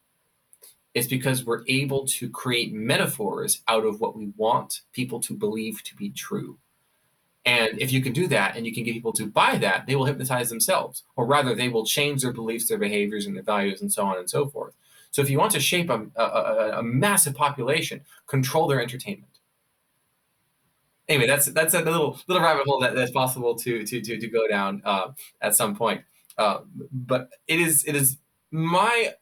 Speaker 3: is because we're able to create metaphors out of what we want people to believe to be true. And if you can do that and you can get people to buy that, they will hypnotize themselves, or rather, they will change their beliefs, their behaviors, and their values, and so on and so forth. So, if you want to shape a, a, a massive population, control their entertainment. Anyway, that's that's a little little rabbit hole that, that's possible to to to, to go down uh, at some point. Uh, but it is it is my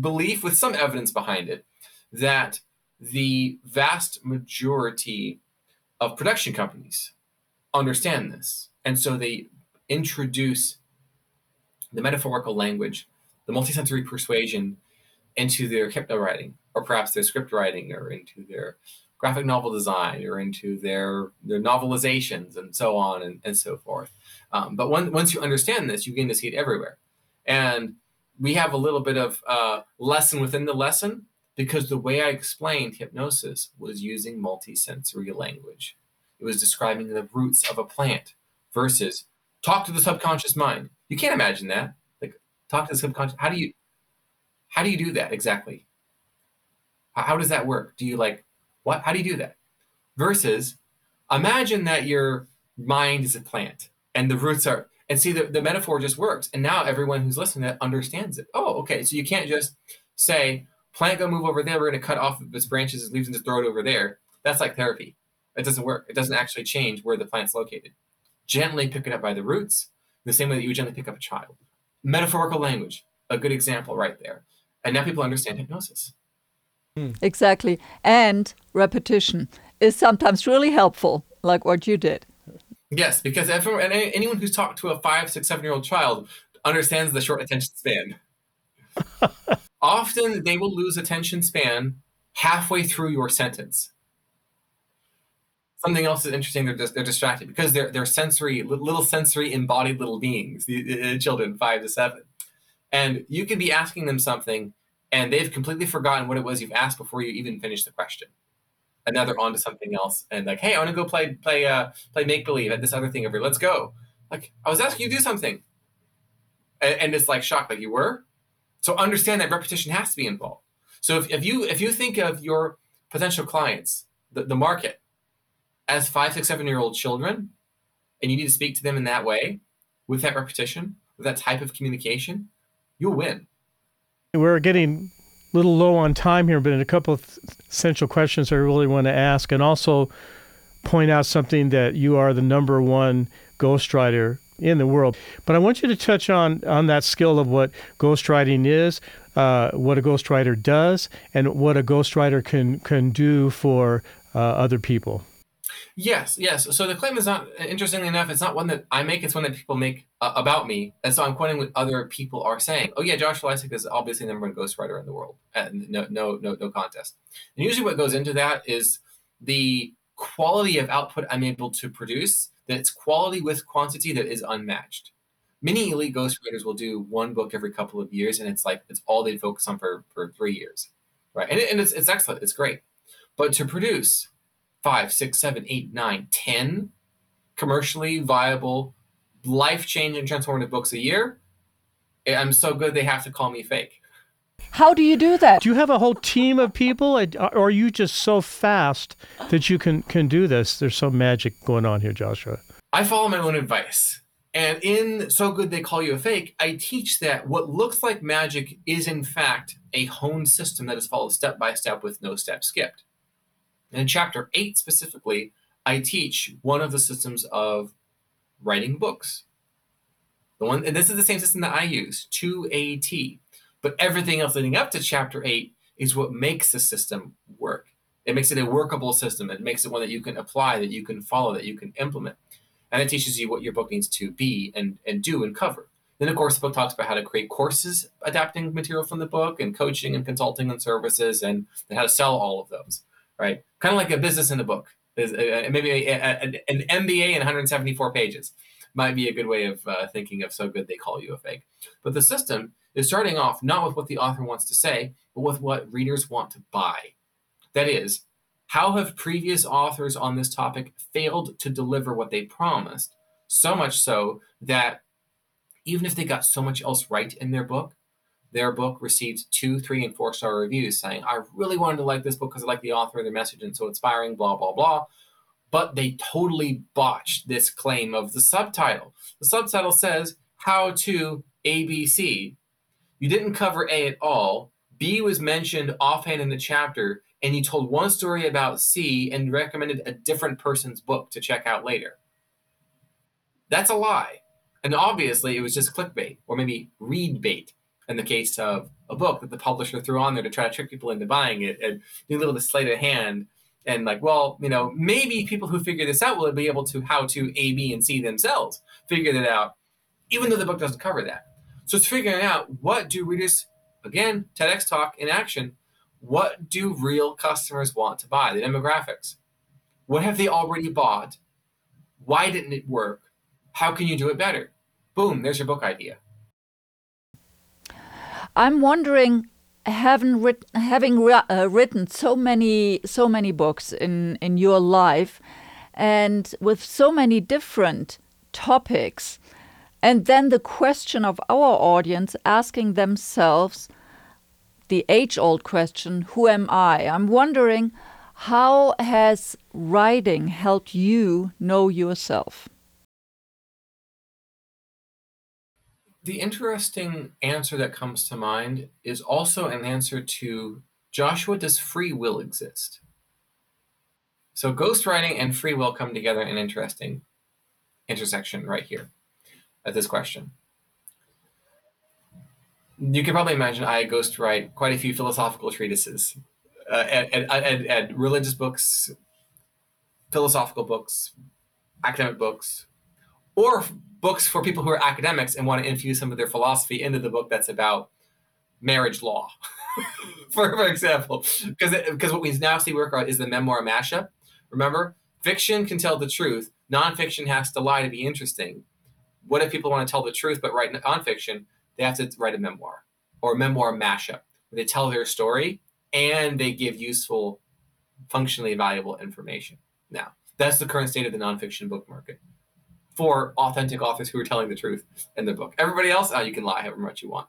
Speaker 3: belief with some evidence behind it that the vast majority of production companies understand this. And so they introduce the metaphorical language, the multisensory persuasion into their hypno writing, or perhaps their script writing, or into their graphic novel design, or into their, their novelizations, and so on and, and so forth. Um, but when, once you understand this, you begin to see it everywhere. And we have a little bit of uh, lesson within the lesson because the way I explained hypnosis was using multisensory language. It was describing the roots of a plant versus talk to the subconscious mind. You can't imagine that. Like talk to the subconscious. How do you how do you do that exactly? How, how does that work? Do you like what? How do you do that? Versus imagine that your mind is a plant and the roots are and see the, the metaphor just works. And now everyone who's listening to understands it. Oh okay. So you can't just say plant go move over there we're going to cut off its branches its leaves and just throw it over there. That's like therapy. It doesn't work. It doesn't actually change where the plant's located. Gently pick it up by the roots the same way that you would gently pick up a child. Metaphorical language a good example right there. And now people understand hypnosis.
Speaker 1: Hmm. exactly. And repetition is sometimes really helpful like what you did
Speaker 3: Yes, because everyone, anyone who's talked to a five, six, seven year old child understands the short attention span. Often they will lose attention span halfway through your sentence. Something else is interesting. They're just, they're distracted because they're they're sensory little sensory embodied little beings. The, the children five to seven, and you can be asking them something, and they've completely forgotten what it was you've asked before you even finish the question and now they're on to something else. And like hey i want to go play play uh play make believe at this other thing over here. Let's go. Like i was asking you to do something. And, and it's like shock like you were. So understand that repetition has to be involved. So if, if you if you think of your potential clients the, the market as five six seven year old children and you need to speak to them in that way with that repetition with that type of communication you'll win.
Speaker 2: We're getting little low on time here, but in a couple of essential questions I really want to ask, and also point out something that you are the number one ghostwriter in the world. But I want you to touch on on that skill of what ghostwriting is, uh, what a ghostwriter does, and what a ghostwriter can can do for uh, other people.
Speaker 3: Yes, yes. So the claim is not, interestingly enough, it's not one that I make. It's one that people make uh, about me. And so I'm quoting what other people are saying. Oh yeah, Joshua Lisec is obviously the number one ghostwriter in the world. And no, no, no, no contest. And usually what goes into that is the quality of output I'm able to produce. That it's quality with quantity that is unmatched. Many elite ghostwriters will do one book every couple of years, and it's like it's all they focus on for for three years, right? And, it, and it's it's excellent. It's great. But to produce five, six, seven, eight, nine, ten commercially viable, life changing, transformative books a year. I'm so good they have to call me fake.
Speaker 1: How do you do that?
Speaker 2: Do you have a whole team of people, or are you just so fast that you can can do this? There's some magic going on here, Joshua.
Speaker 3: I follow my own advice. And in So Good They Call You a Fake, I teach that what looks like magic is in fact a honed system that is followed step by step with no step skipped. And in chapter eight specifically, I teach one of the systems of writing books. The one, and this is the same system that I use, 2AT. But everything else leading up to chapter eight is what makes the system work. It makes it a workable system. It makes it one that you can apply, that you can follow, that you can implement. And it teaches you what your book needs to be and, and do and cover. Then, of course, the book talks about how to create courses adapting material from the book and coaching and consulting and services and, and how to sell all of those right? Kind of like a business in a book. Is uh, maybe a, a, an MBA in 174 pages might be a good way of uh, thinking of so good they call you a fake. But the system is starting off not with what the author wants to say, but with what readers want to buy. That is, how have previous authors on this topic failed to deliver what they promised? So much so that even if they got so much else right in their book, their book received two, three, and four star reviews saying, I really wanted to like this book because I like the author and their message and so inspiring, blah, blah, blah. But they totally botched this claim of the subtitle. The subtitle says, How to ABC. You didn't cover A at all. B was mentioned offhand in the chapter, and you told one story about C and recommended a different person's book to check out later. That's a lie. And obviously, it was just clickbait or maybe read bait in the case of a book that the publisher threw on there to try to trick people into buying it and do a little bit sleight of hand. And like well you know maybe people who figure this out will be able to how to a b and c themselves figure that out even though the book doesn't cover that. So it's figuring out what do readers again tedx talk in action what do real customers want to buy? The demographics. What have they already bought? Why didn't it work? How can you do it better? Boom there's your book idea
Speaker 1: I'm wondering, having having uh, written so many so many books in in your life, and with so many different topics, and then the question of our audience asking themselves the age-old question, "Who am I?" I'm wondering. How has writing helped you know yourself?
Speaker 3: The interesting answer that comes to mind is also an answer to Joshua, does free will exist? So ghostwriting and free will come together in an interesting intersection right here at this question. You can probably imagine I ghostwrite quite a few philosophical treatises uh, and, and, and, religious books, philosophical books, academic books, or books for people who are academics and want to infuse some of their philosophy into the book that's about marriage law, for, for example. Because because what we now see work out is the memoir mashup. Remember, fiction can tell the truth. Nonfiction has to lie to be interesting. What if people want to tell the truth but write nonfiction? They have to write a memoir or a memoir mashup where they tell their story and they give useful, functionally valuable information. Now, that's the current state of the nonfiction book market for authentic authors who are telling the truth in the book. Everybody else, oh, you can lie however much you want.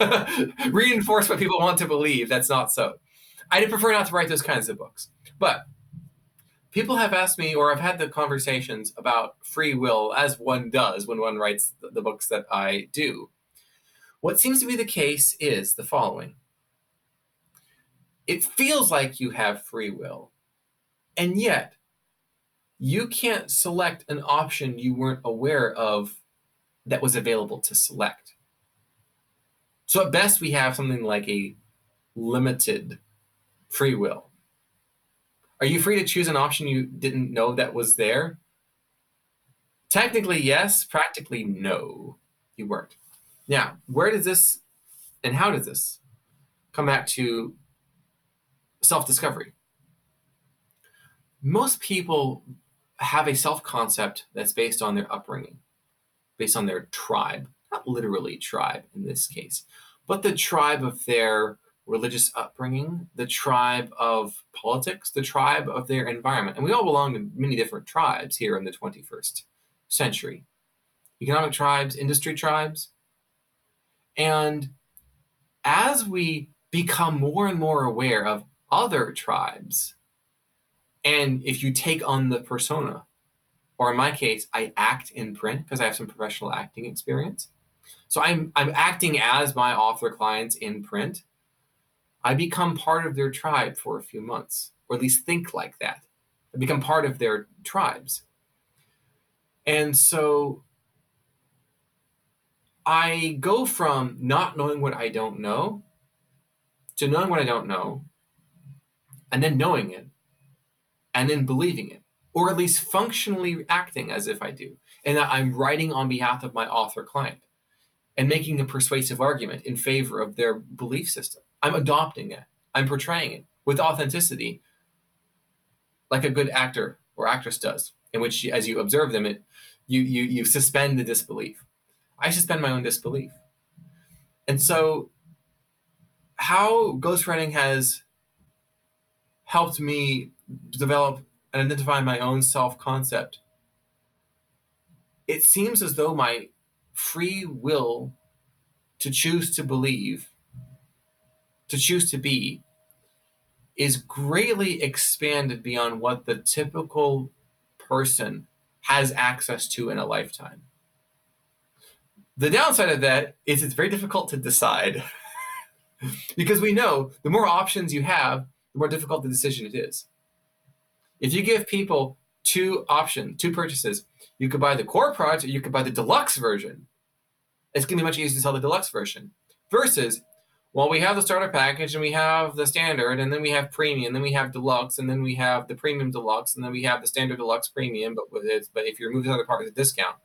Speaker 3: Reinforce what people want to believe. That's not so. I'd prefer not to write those kinds of books. But people have asked me, or I've had the conversations about free will, as one does when one writes the books that I do. What seems to be the case is the following it feels like you have free will, and yet you can't select an option you weren't aware of that was available to select. So at best, we have something like a limited free will. Are you free to choose an option you didn't know that was there? Technically, yes. Practically, no. You weren't. Now, where does this and how does this come back to self discovery? Most people have a self concept that's based on their upbringing, based on their tribe, not literally tribe in this case, but the tribe of their religious upbringing, the tribe of politics, the tribe of their environment. And we all belong to many different tribes here in the 21st century economic tribes, industry tribes. And as we become more and more aware of other tribes, and if you take on the persona, or in my case, I act in print because I have some professional acting experience. So I'm I'm acting as my author clients in print. I become part of their tribe for a few months, or at least think like that. I become part of their tribes. And so I go from not knowing what I don't know to knowing what I don't know, and then knowing it, and then believing it, or at least functionally acting as if I do, and that I'm writing on behalf of my author client and making a persuasive argument in favor of their belief system. I'm adopting it, I'm portraying it with authenticity, like a good actor or actress does, in which, as you observe them, it you you you suspend the disbelief. I suspend my own disbelief, and so how ghostwriting has helped me develop and identify my own self concept. It seems as though my free will to choose to believe, to choose to be, is greatly expanded beyond what the typical person has access to in a lifetime. The downside of that is it's very difficult to decide because we know the more options you have, the more difficult the decision it is. If you give people two options, two purchases, you could buy the core product or you could buy the deluxe version. It's going to be much easier to sell the deluxe version. Versus, well, we have the starter package and we have the standard, and then we have premium, and then we have deluxe, and then we have the premium deluxe, and then we have the standard deluxe premium. But with it, but if you remove the other part with a discount,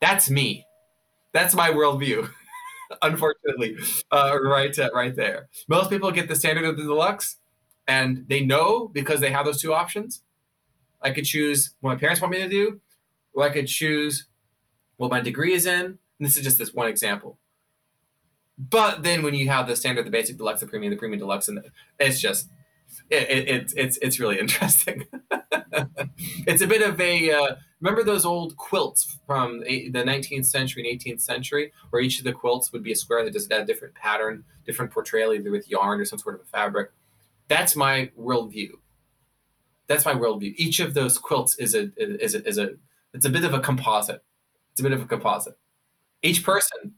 Speaker 3: that's me. That's my worldview. Unfortunately, uh, right, uh, right there. Most people get the standard of the deluxe, and they know because they have those two options. I could choose what my parents want me to do, or I could choose what my degree is in. And this is just this one example. But then when you have the standard, the basic, deluxe, the premium, the premium deluxe, and it's just it, it, it it's it's really interesting. it's a bit of a uh, remember those old quilts from the 19th century and 18th century, where each of the quilts would be a square that just had a different pattern, different portrayal, either with yarn or some sort of a fabric. That's my worldview. That's my worldview. Each of those quilts is a is a, is a it's a bit of a composite. It's a bit of a composite. Each person,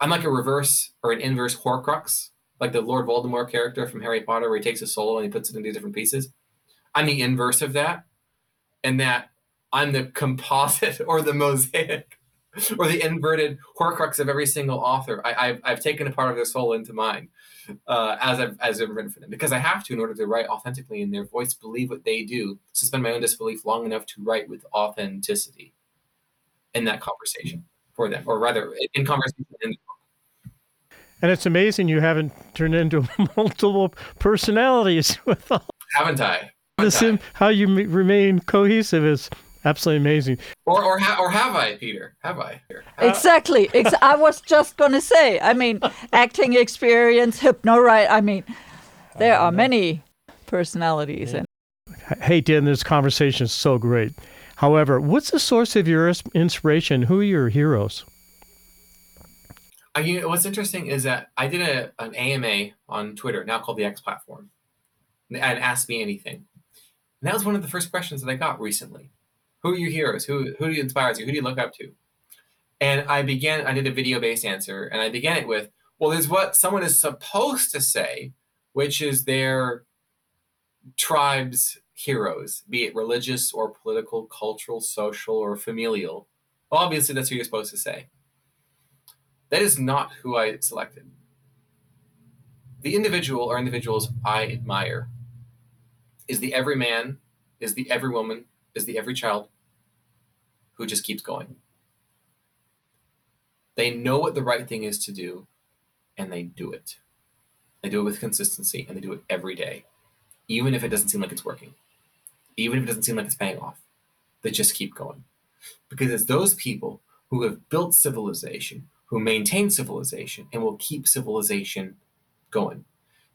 Speaker 3: I'm like a reverse or an inverse Horcrux, like the Lord Voldemort character from Harry Potter, where he takes a soul and he puts it into different pieces. I'm the inverse of that, and that I'm the composite or the mosaic or the inverted Horcrux of every single author. I, have I've taken a part of their soul into mine uh, as I've as I've written for them because I have to in order to write authentically in their voice, believe what they do, suspend my own disbelief long enough to write with authenticity in that conversation for them, or rather, in conversation in the book.
Speaker 2: And it's amazing you haven't turned into multiple personalities with all.
Speaker 3: Haven't I?
Speaker 2: Haven't I? how you remain cohesive is absolutely amazing.
Speaker 3: Or or, ha- or have I, Peter? Have I?
Speaker 1: Exactly. Ex- I was just gonna say. I mean, acting experience, hypno, right? I mean, there are many personalities. Yeah.
Speaker 2: And hey, Dan, this conversation is so great. However, what's the source of your inspiration? Who are your heroes?
Speaker 3: Uh, you know, what's interesting is that I did a, an AMA on Twitter, now called the X platform, and asked me anything. And that was one of the first questions that I got recently. Who are your heroes? Who who inspires you? Who do you look up to? And I began. I did a video based answer, and I began it with, "Well, there's what someone is supposed to say, which is their tribe's heroes, be it religious or political, cultural, social, or familial. Obviously, that's who you're supposed to say. That is not who I selected. The individual or individuals I admire is the every man, is the every woman, is the every child who just keeps going. They know what the right thing is to do and they do it. They do it with consistency and they do it every day, even if it doesn't seem like it's working, even if it doesn't seem like it's paying off. They just keep going. Because it's those people who have built civilization, who maintain civilization, and will keep civilization going.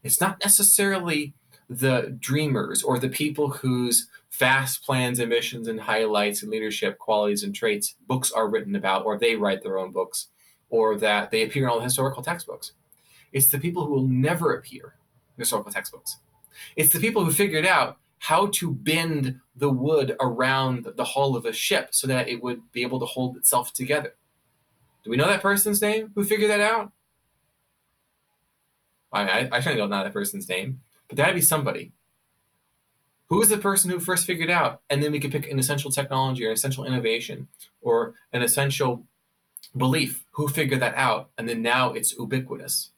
Speaker 3: It's not necessarily the dreamers or the people whose fast plans, ambitions, and highlights and leadership qualities and traits books are written about, or they write their own books, or that they appear in all the historical textbooks. It's the people who will never appear in historical textbooks. It's the people who figured out how to bend the wood around the hull of a ship so that it would be able to hold itself together. Do we know that person's name who figured that out? I, I, I certainly don't know that person's name, but that'd be somebody. Who is the person who first figured out? And then we could pick an essential technology or an essential innovation or an essential belief. Who figured that out? And then now it's ubiquitous.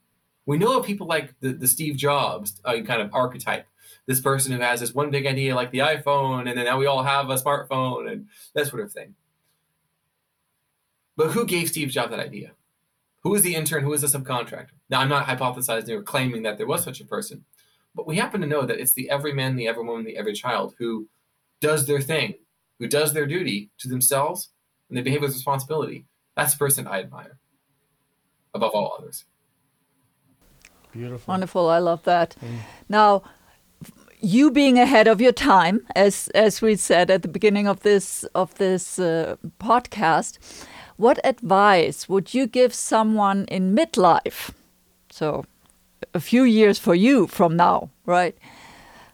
Speaker 3: We know of people like the, the Steve Jobs uh, kind of archetype. This person who has this one big idea like the iPhone, and then now we all have a smartphone and that sort of thing. But who gave Steve Jobs that idea? Who is the intern? Who is the subcontractor? Now, I'm not hypothesizing or claiming that there was such a person, but we happen to know that it's the every man, the every woman, the every child who does their thing, who does their duty to themselves, and they behave with responsibility. That's the person I admire above all others.
Speaker 2: Beautiful.
Speaker 1: Wonderful. I love that. Now, you being ahead of your time, as as we said at the beginning of this of this uh, podcast, what advice would you give someone in midlife? So, a few years for you from now, right?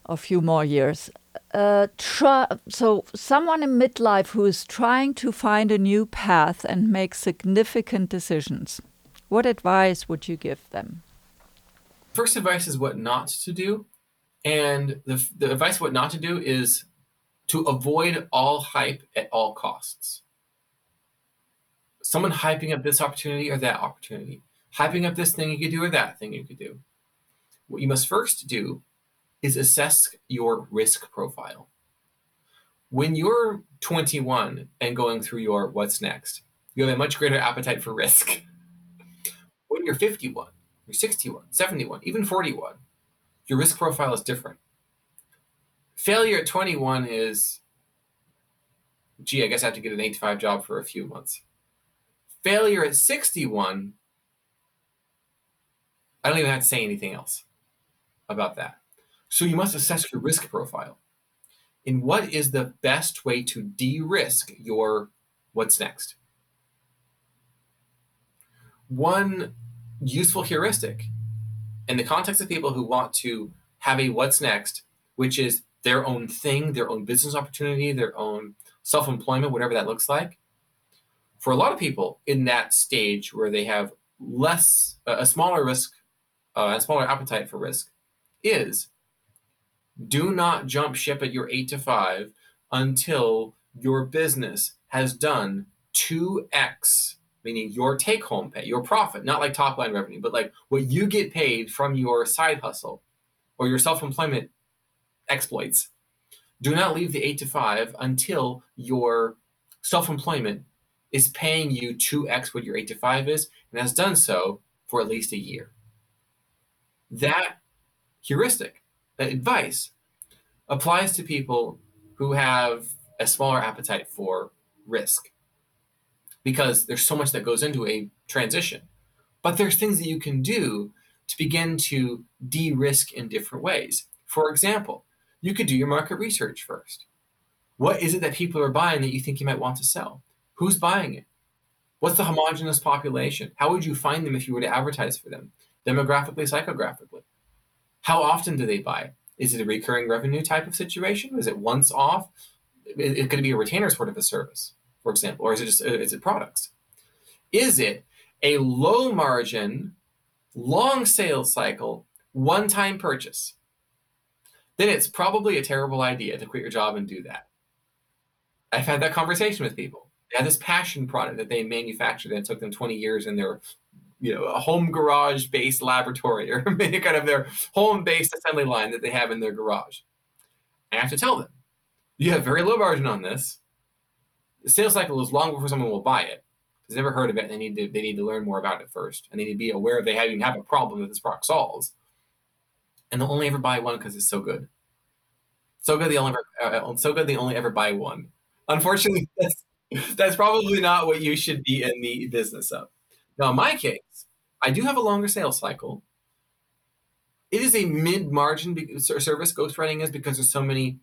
Speaker 1: A few more years. Uh, try, so, someone in midlife who is trying to find a new path and make significant decisions. What advice would you give them?
Speaker 3: First advice is what not to do. And the, the advice what not to do is to avoid all hype at all costs. Someone hyping up this opportunity or that opportunity, hyping up this thing you could do or that thing you could do. What you must first do is assess your risk profile. When you're 21 and going through your what's next, you have a much greater appetite for risk. When you're 51, you're 61, 71, even 41, your risk profile is different. Failure at 21 is, gee, I guess I have to get an 8 to 5 job for a few months. Failure at 61, I don't even have to say anything else about that. So you must assess your risk profile. And what is the best way to de risk your what's next? One useful heuristic in the context of people who want to have a what's next, which is their own thing, their own business opportunity, their own self employment, whatever that looks like. For a lot of people in that stage where they have less, a smaller risk, uh, a smaller appetite for risk, is do not jump ship at your eight to five until your business has done 2x meaning your take home pay, your profit, not like top line revenue, but like what you get paid from your side hustle or your self employment exploits. Do not leave the eight to five until your self employment is paying you 2x what your eight to five is and has done so for at least a year. That heuristic, that advice, applies to people who have a smaller appetite for risk because there's so much that goes into a transition. But there's things that you can do to begin to de risk in different ways. For example, you could do your market research first. What is it that people are buying that you think you might want to sell? Who's buying it? What's the homogenous population? How would you find them if you were to advertise for them? Demographically, psychographically. How often do they buy? Is it a recurring revenue type of situation? Is it once off? It, could be a retainer sort of a service for example, or is it just uh, is it products? Is it a low margin, long sales cycle, one time purchase? Then it's probably a terrible idea to quit your job and do that. I've had that conversation with people. They had this passion product that they manufactured and it took them 20 years in their you know, a home garage based laboratory or kind of their home based assembly line that they have in their garage. I have to tell them, you have very low margin on this. The sales cycle is long before someone will buy it. They've never heard of it. And they need to they need to learn more about it first, and they need to be aware they have, even have a problem that this product solves. And they'll only ever buy one because it's so good. So good they only ever, uh, so good they only ever buy one. Unfortunately, that's that's probably not what you should be in the business of. Now, in my case, I do have a longer sales cycle. It is a mid-margin service ghostwriting is because there's so many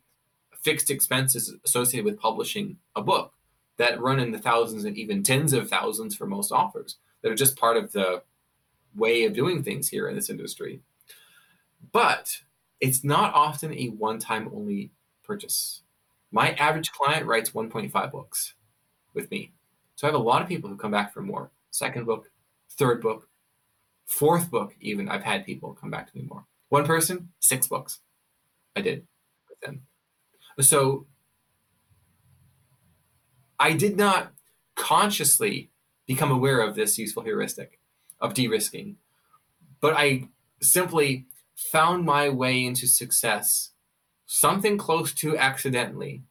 Speaker 3: fixed expenses associated with publishing a book that run in the thousands and even tens of thousands for most authors that are just part of the way of doing things here in this industry. But it's not often a one-time only purchase. My average client writes 1.5 books with me. So I have a lot of people who come back for more second book, third book, fourth book, even. I've had people come back to me more. One person, six books. I did with them. So I did not consciously become aware of this useful heuristic of de risking, but I simply found my way into success, something close to accidentally.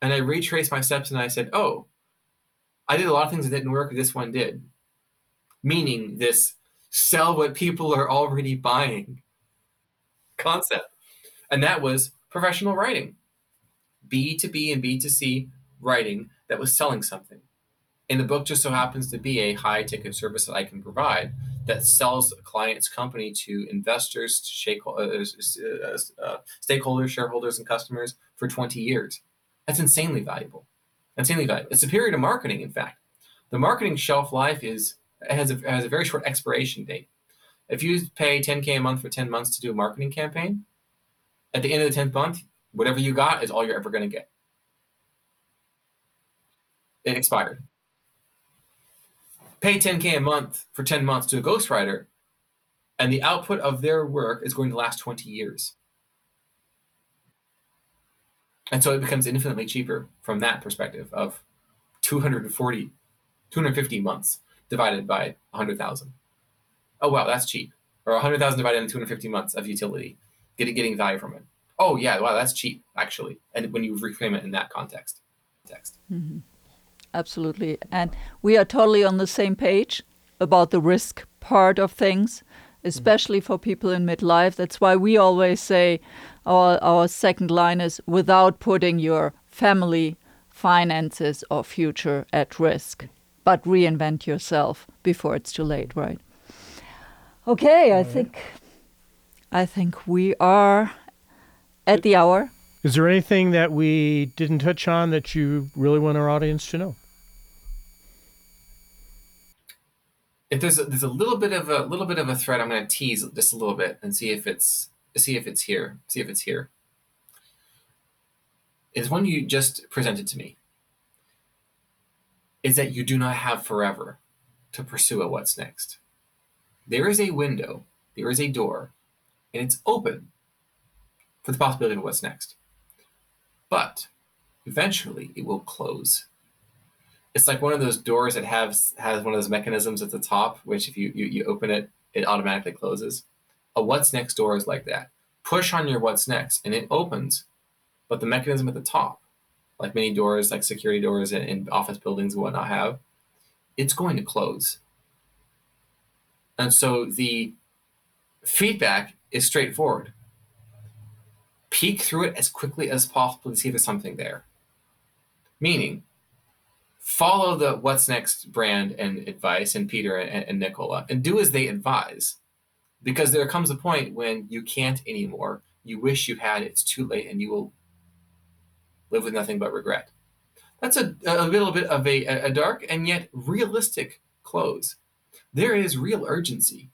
Speaker 3: And I retraced my steps and I said, oh, I did a lot of things that didn't work. This one did. Meaning this sell what people are already buying concept. And that was professional writing. B2B and B2C writing that was selling something. And the book just so happens to be a high ticket service that I can provide that sells a client's company to investors, to uh, uh, uh, stakeholders, shareholders, and customers for 20 years. That's insanely valuable insanely valuable. Uh, it's superior to marketing, in fact. The marketing shelf life is has a, has a very short expiration date. If you pay 10K a month for 10 months to do a marketing campaign, at the end of the 10th month, whatever you got is all you're ever going to get. It expired. Pay 10K a month for 10 months to a ghostwriter, and the output of their work is going to last 20 years. And so it becomes infinitely cheaper from that perspective of 240, 250 months divided by 100,000. Oh, wow, that's cheap. Or 100,000 divided into 250 months of utility, getting, getting value from it. Oh, yeah, wow, that's cheap, actually. And when you reframe it in that context. context.
Speaker 1: Mm-hmm. Absolutely. And we are totally on the same page about the risk part of things, especially mm-hmm. for people in midlife. That's why we always say, our, our second line is without putting your family, finances, or future at risk, but reinvent yourself before it's too late, right? Okay, I think I think we are at the hour.
Speaker 2: Is there anything that we didn't touch on that you really want our audience to know?
Speaker 3: If there's a, there's a little bit of a little bit of a thread, I'm going to tease just a little bit and see if it's see if it's here. See if it's here. Is one you just presented to me. Is that you do not have forever to pursue a what's next. There is a window, there is a door, and it's open for the possibility of what's next. But eventually it will close. It's like one of those doors that has has one of those mechanisms at the top, which if you, you, you open it, it automatically closes a what's next door is like that. Push on your what's next and it opens, but the mechanism at the top, like many doors, like security doors in, in office buildings and whatnot have, it's going to close. And so the feedback is straightforward. Peek through it as quickly as possible to see if there's something there. Meaning, follow the what's next brand and advice and Peter and, and Nicola and do as they advise because there comes a point when you can't anymore. You wish you had, it's too late, and you will live with nothing but regret. That's a, a little bit of a, a dark and yet realistic close. There is real urgency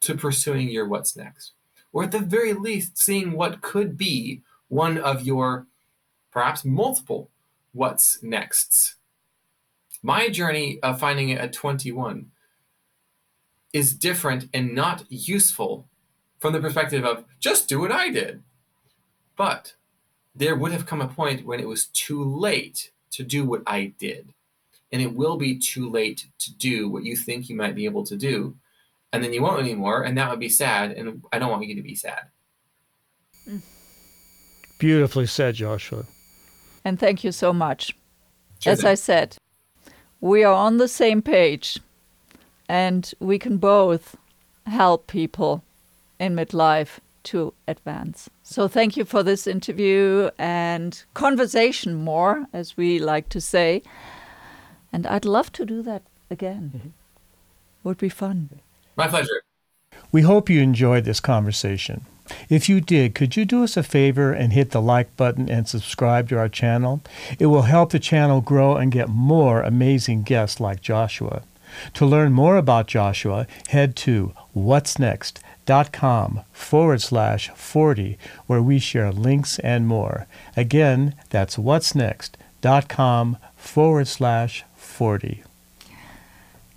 Speaker 3: to pursuing your what's next, or at the very least, seeing what could be one of your perhaps multiple what's nexts. My journey of finding it at 21 is different and not useful from the perspective of just do what I did. But there would have come a point when it was too late to do what I did. and it will be too late to do what you think you might be able to do. And then you won't anymore, and that would be sad, and I don't want you to be sad.
Speaker 2: Beautifully said, Joshua.
Speaker 1: And thank you so much.
Speaker 3: Sure
Speaker 1: As
Speaker 3: thing.
Speaker 1: I said, we are on the same page and we can both help people in midlife to advance. So thank you for this interview and conversation more, as we like to say. And I'd love to do that again. Mm-hmm. Would be fun.
Speaker 3: My pleasure.
Speaker 2: We hope you enjoyed this conversation. If you did, could you do us a favor and hit the like button and subscribe to our channel? It will help the channel grow and get more amazing guests like Joshua. To learn more about Joshua, head to what'snext.com forward slash 40, where we share links and more. Again, that's what'snext.com forward slash 40.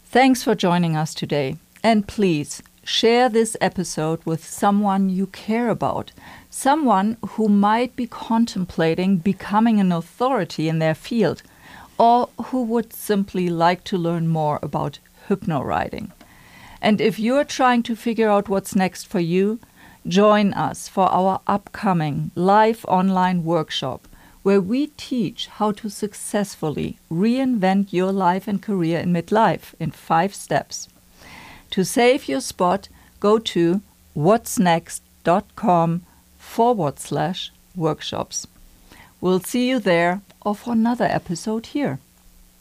Speaker 1: Thanks for joining us today. And please share this episode with someone you care about, someone who might be contemplating becoming an authority in their field, or who would simply like to learn more about hypnowriting. And if you're trying to figure out what's next for you, join us for our upcoming live online workshop where we teach how to successfully reinvent your life and career in midlife in five steps. To save your spot, go to what'snext.com forward slash workshops. We'll see you there or for another episode here.